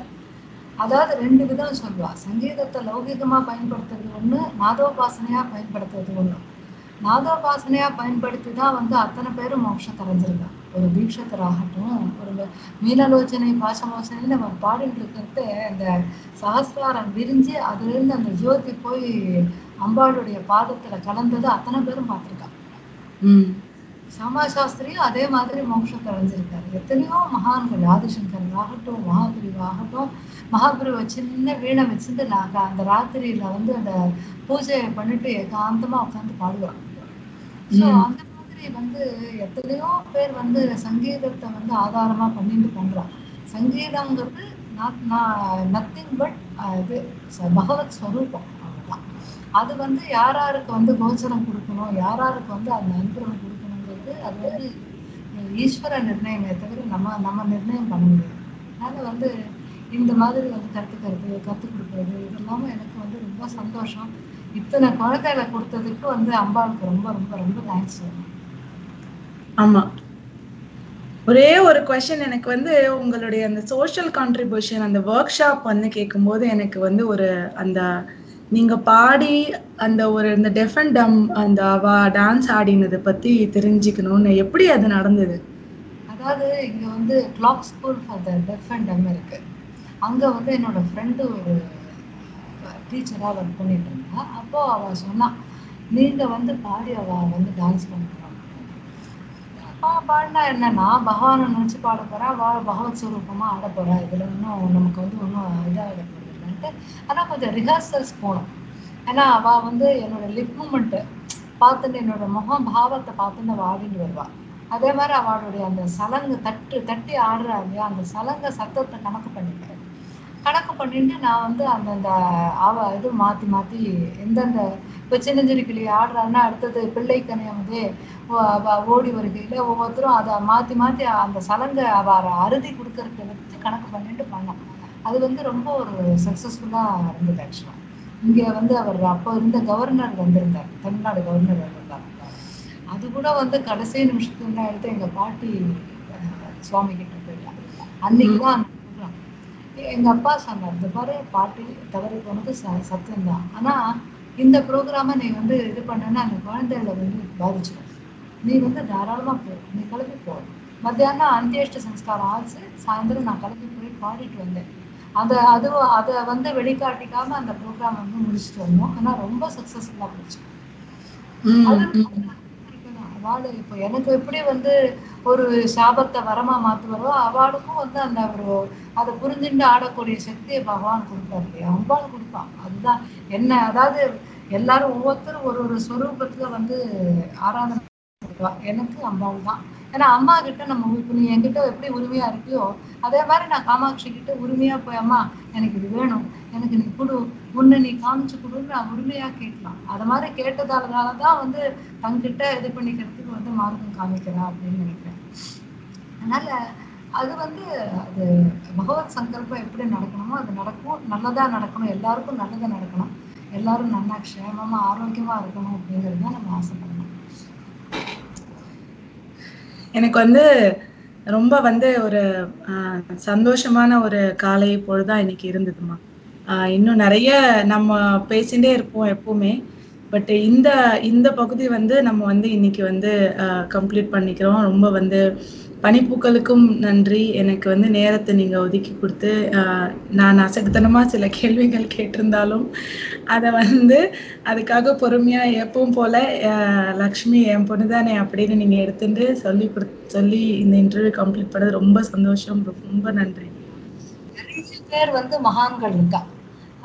E: அதாவது ரெண்டு விதம் சொல்லுவா. சங்கீதத்தை லௌகிகமா பயன்படுத்துறது ஒண்ணு நாதோபாசனையா பயன்படுத்துறது ஒண்ணு. நாதோபாசனையா பயன்படுத்தி தான் வந்து அத்தனை பேரும் மோட்சம் தரைஞ்சிருக்காங்க ஒரு தீட்சத்தராகட்டும் ஒரு மீனலோச்சனை பாசமோசனை நம்ம பாடிட்டு இருக்கிறது அந்த சஹஸ்ராரம் விரிஞ்சு அதுல இருந்து அந்த ஜோதி போய் அம்பாளுடைய பாதத்துல கலந்தது அத்தனை பேரும் பார்த்திருக்காங்க. சாமா சாஸ்திரியும் அதே மாதிரி மோட்சத்தை அடைஞ்சிருக்காரு எத்தனையோ மகான்கள் ஆதிசங்கர் ஆகட்டும் மகாபிரிவு ஆகட்டும் மகாபிரிவை சின்ன வீணை வச்சுட்டு நாங்க அந்த ராத்திரியில வந்து அந்த பூஜையை பண்ணிட்டு ஏகாந்தமா உட்காந்து பாடுவாங்க. ஸோ. அந்த மாதிரி வந்து எத்தனையோ பேர் வந்து சங்கீதத்தை வந்து ஆதாரமா பண்ணிட்டு பண்றாங்க சங்கீதங்கிறது நத்திங் பட் இது பகவத் ஸ்வரூபம் அவ்வளவுதான். அது வந்து யார் யாருக்கு வந்து கோச்சரம் கொடுக்கணும் யார் யாருக்கு வந்து அந்த அனுகிரகம் கொடுக்கணுங்கிறது அது வந்து ஈஸ்வர நிர்ணயமே தவிர நம்ம நம்ம நிர்ணயம் பண்ண முடியாது. அதனால வந்து இந்த மாதிரி வந்து கற்றுக்கிறது கற்றுக் கொடுக்கறது இதெல்லாமே எனக்கு வந்து ரொம்ப சந்தோஷம். இத்தனை குழந்தைகளை கொடுத்ததுக்கு வந்து அம்பாளுக்கு ரொம்ப ரொம்ப ரொம்ப தேங்க்ஸ்
D: ஆமா. ஒரே ஒரு கொஸ்டின் எனக்கு வந்து உங்களுடைய அந்த சோஷியல் கான்ட்ரிபியூஷன் அந்த ஒர்க் ஷாப் வந்து கேட்கும்போது எனக்கு வந்து ஒரு அந்த நீங்க பாடி அந்த ஒரு இந்த டெஃப் அண்ட் டம் அந்த அவ டான்ஸ் ஆடினதை பத்தி தெரிஞ்சுக்கணும்னு எப்படி அது நடந்தது?
E: அதாவது இங்க வந்து Clarke school for the deaf and dumb இருக்கு. அங்க வந்து என்னோட ஃப்ரெண்டு ஒரு டீச்சராக ஒர்க் பண்ணிட்டு இருந்தா அப்போ அவ சொன்னா நீங்க வந்து பாடி அவ வந்து டான்ஸ் பண்ணுறாங்க அப்பா பாடினா என்ன நான் பகவானை நினைச்சு பாட போறேன் அவள் பகவத் ஸ்வரூபமா ஆட போறா. இதுல ஒன்றும் நமக்கு வந்து ஒன்றும் இதாக போறது ஆனா கொஞ்சம் ரிஹர்சல்ஸ் போனோம் ஏன்னா அவ வந்து என்னோட லிப் மூமெண்ட்டு பார்த்துட்டு என்னோட முகம் பாவத்தை பார்த்துட்டு வாடிட்டு வருவாள் வருவா. அதே மாதிரி அவளுடைய அந்த சலங்கு தட்டு தட்டி ஆடுறா இல்லையா அந்த சலங்க சத்தத்தை கணக்கு பண்ணிக்கிறேன் கணக்கு பண்ணிட்டு நான் வந்து அந்தந்த அவ இது மாற்றி மாற்றி எந்தெந்த இப்போ சின்னஞ்சிறு ஆடுறான்னா அடுத்தது பிள்ளை வந்து ஓடி வருகையில் ஒவ்வொருத்தரும் அதை மாற்றி மாற்றி அந்த சலங்கை அவ அறுதி கொடுக்கறத வச்சு கணக்கு பண்ணிட்டு பண்ணோம் அது வந்து ரொம்ப ஒரு சக்ஸஸ்ஃபுல்லாக இருந்தது ஆக்சுவலாக இங்கே வந்து அவர் அப்போ இருந்த கவர்னர் வந்திருந்தார். தமிழ்நாடு கவர்னர் வந்திருந்தார். அது கூட வந்து கடைசி நிமிஷத்துக்கு எடுத்து எங்கள் பாட்டி சுவாமி கிட்ட போயிட்டாங்க அன்னைக்கு தான் அந்த program. எங்க அப்பா சொன்னார் இந்த பாரு பாட்டி தவறி போனது ச சத்தியம்தான் ஆனா இந்த ப்ரோக்ராமை நீ வந்து இது பண்ணனா அந்த குழந்தைகளை வந்து பாதிச்சிடும். நீ வந்து தாராளமா போ நீ கிளம்பி போ. மத்தியானம் அந்தியஷ்ட சம்ஸ்காரம் ஆச்சு சாயந்தரம் நான் கிளம்பி போய் பாடிட்டு வந்தேன். அந்த அது அதை வந்து வெளிக்காட்டிக்காம அந்த ப்ரோக்ராம் வந்து முடிச்சுட்டு வந்தோம். ஆனா ரொம்ப சக்சஸ்ஃபுல்லா போச்சு.
D: ம்,
E: அது அவார்டு இப்போ எனக்கு எப்படி வந்து ஒரு சாபத்தை வரமா மாத்துவாரோ அவளுக்கும் வந்து அந்த ஒரு அதை புரிஞ்சுட்டு ஆடக்கூடிய சக்தியை பகவான் கொடுப்பாரு இல்லையா? அம்பாள் கொடுப்பான். அதுதான் என்ன அதாவது எல்லாரும் ஒவ்வொருத்தரும் ஒரு ஒரு ஸ்வரூபத்துல வந்து ஆராதனை எனக்கு அம்பாள் தான் ஏன்னா அம்மா கிட்ட நம்ம இப்போ நீ என்கிட்ட எப்படி உரிமையா இருக்கியோ அதே மாதிரி நான் காமாட்சி கிட்ட உரிமையா போய் அம்மா எனக்கு இது வேணும். எனக்கு நீ கொடு. உன்னை நீ காமிச்சு கொடுன்னு நான் உரிமையா கேட்கலாம். அது மாதிரி கேட்டதாலதால தான் வந்து தங்கிட்ட இது பண்ணிக்கிறதுக்கு வந்து மார்க்கம் காமிக்கிறா அப்படின்னு நினைக்கிறேன். அதனால அது வந்து அது பகவத் சங்கல்பம் எப்படி நடக்கணுமோ அது நடக்கும். நல்லதா நடக்கணும். எல்லாருக்கும் நல்லதா நடக்கணும். எல்லாரும் நல்லா க்ஷேமமா ஆரோக்கியமா இருக்கணும் அப்படிங்கிறது தான் நம்ம ஆசைப்படணும்
D: எனக்கு வந்து ரொம்ப வந்து ஒரு சந்தோஷமான ஒரு காலை பொழுதா இன்னைக்கு இருந்ததுமா. இன்னும் நிறைய நம்ம பேசிட்டே இருப்போம் எப்பவுமே. பட் இந்த இந்த பகுதி வந்து நம்ம வந்து இன்னைக்கு வந்து கம்ப்ளீட் பண்ணிக்கிறோம். ரொம்ப வந்து பனிப்பூக்களுக்கும் நன்றி. எனக்கு வந்து நேரத்தை நீங்க ஒதுக்கி கொடுத்து நான் அசகுத்தனமா சில கேள்விகள் கேட்டிருந்தாலும் அதை வந்து அதுக்காக பொறுமையா எப்பவும் போல லக்ஷ்மி என் பொண்ணு தானே அப்படின்னு நீங்க எடுத்துட்டு சொல்லி கொடு சொல்லி இந்த இன்டர்வியூ கம்ப்ளீட் பண்ணது ரொம்ப சந்தோஷம். ரொம்ப நன்றி.
E: நிறைய பேர் வந்து மகான்கள் இருக்கா?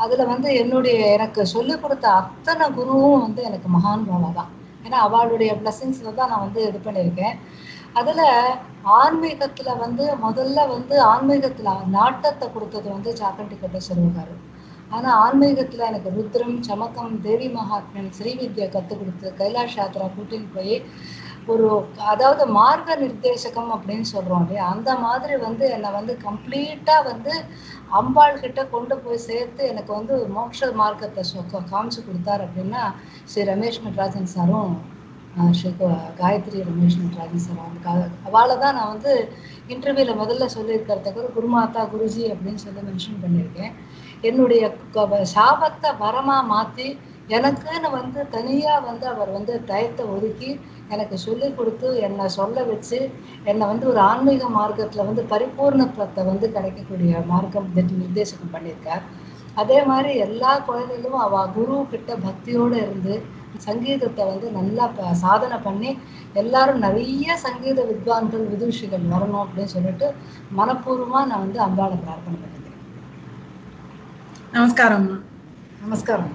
E: அதுல வந்து என்னுடைய எனக்கு சொல்லிக் கொடுத்த அத்தனை குருவும் வந்து எனக்கு மகான் தான் ஏன்னா அவளுடைய பிளஸிங்ஸ்ல தான் நான் வந்து இது பண்ணியிருக்கேன். அதுல ஆன்மீகத்துல வந்து முதல்ல வந்து ஆன்மீகத்துல நாட்டத்தை கொடுத்தது வந்து சாக்கண்டி கட்ட சொல்லுவாரு ஆனா ஆன்மீகத்துல எனக்கு ருத்ரம் சமக்கம் தேவி மகாத்மன் ஸ்ரீவித்யா கத்துக் கொடுத்து கைலாஷ் யாத்ரா கூட்டின்னு போய் ஒரு அதாவது மார்க்க நிர்தேசகம் அப்படின்னு சொல்றோம் இல்லையா? அந்த மாதிரி வந்து என்னை வந்து கம்ப்ளீட்டா வந்து அம்பாள் கிட்ட கொண்டு போய் சேர்த்து எனக்கு வந்து மோட்ச மார்க்கத்தை காமிச்சு கொடுத்தாரு அப்படின்னா ஸ்ரீ ரமேஷ் நட்ராஜன் சாரும் காயத்ரி ரமேஷ் நட்ராஜன் சார் அவங்க அவளை தான் நான் வந்து இன்டர்வியூவில் முதல்ல சொல்லியிருக்கிறதுக்கு குருமாதா குருஜி அப்படின்னு சொல்லி மென்ஷன் பண்ணியிருக்கேன். என்னுடைய சாபத்தை வரமாக மாற்றி எனக்குன்னு வந்து தனியாக வந்து அவர் வந்து டயத்தை ஒதுக்கி எனக்கு சொல்லிக் கொடுத்து என்னை சொல்ல வச்சு என்னை வந்து ஒரு ஆன்மீக மார்க்கத்தில் வந்து பரிபூர்ணத்துவத்தை வந்து கிடைக்கக்கூடிய மார்க்கம் நிர்~ நிர்தேசனம் பண்ணியிருக்கார். அதே மாதிரி எல்லா குழந்தைகளும் அவ குரு கிட்ட பக்தியோடு இருந்து சங்கீதத்தை வந்து நல்லா சாதனை பண்ணி எல்லாரும் நிறைய சங்கீத வித்வான்கள் விதுஷிகள் வரணும் அப்படின்னு சொல்லிட்டு மனப்பூர்வமா நான் வந்து அம்பாளை பிரார்த்தனை பண்ணிக்கிறேன்.
D: நமஸ்காரம்மா
E: நமஸ்காரம்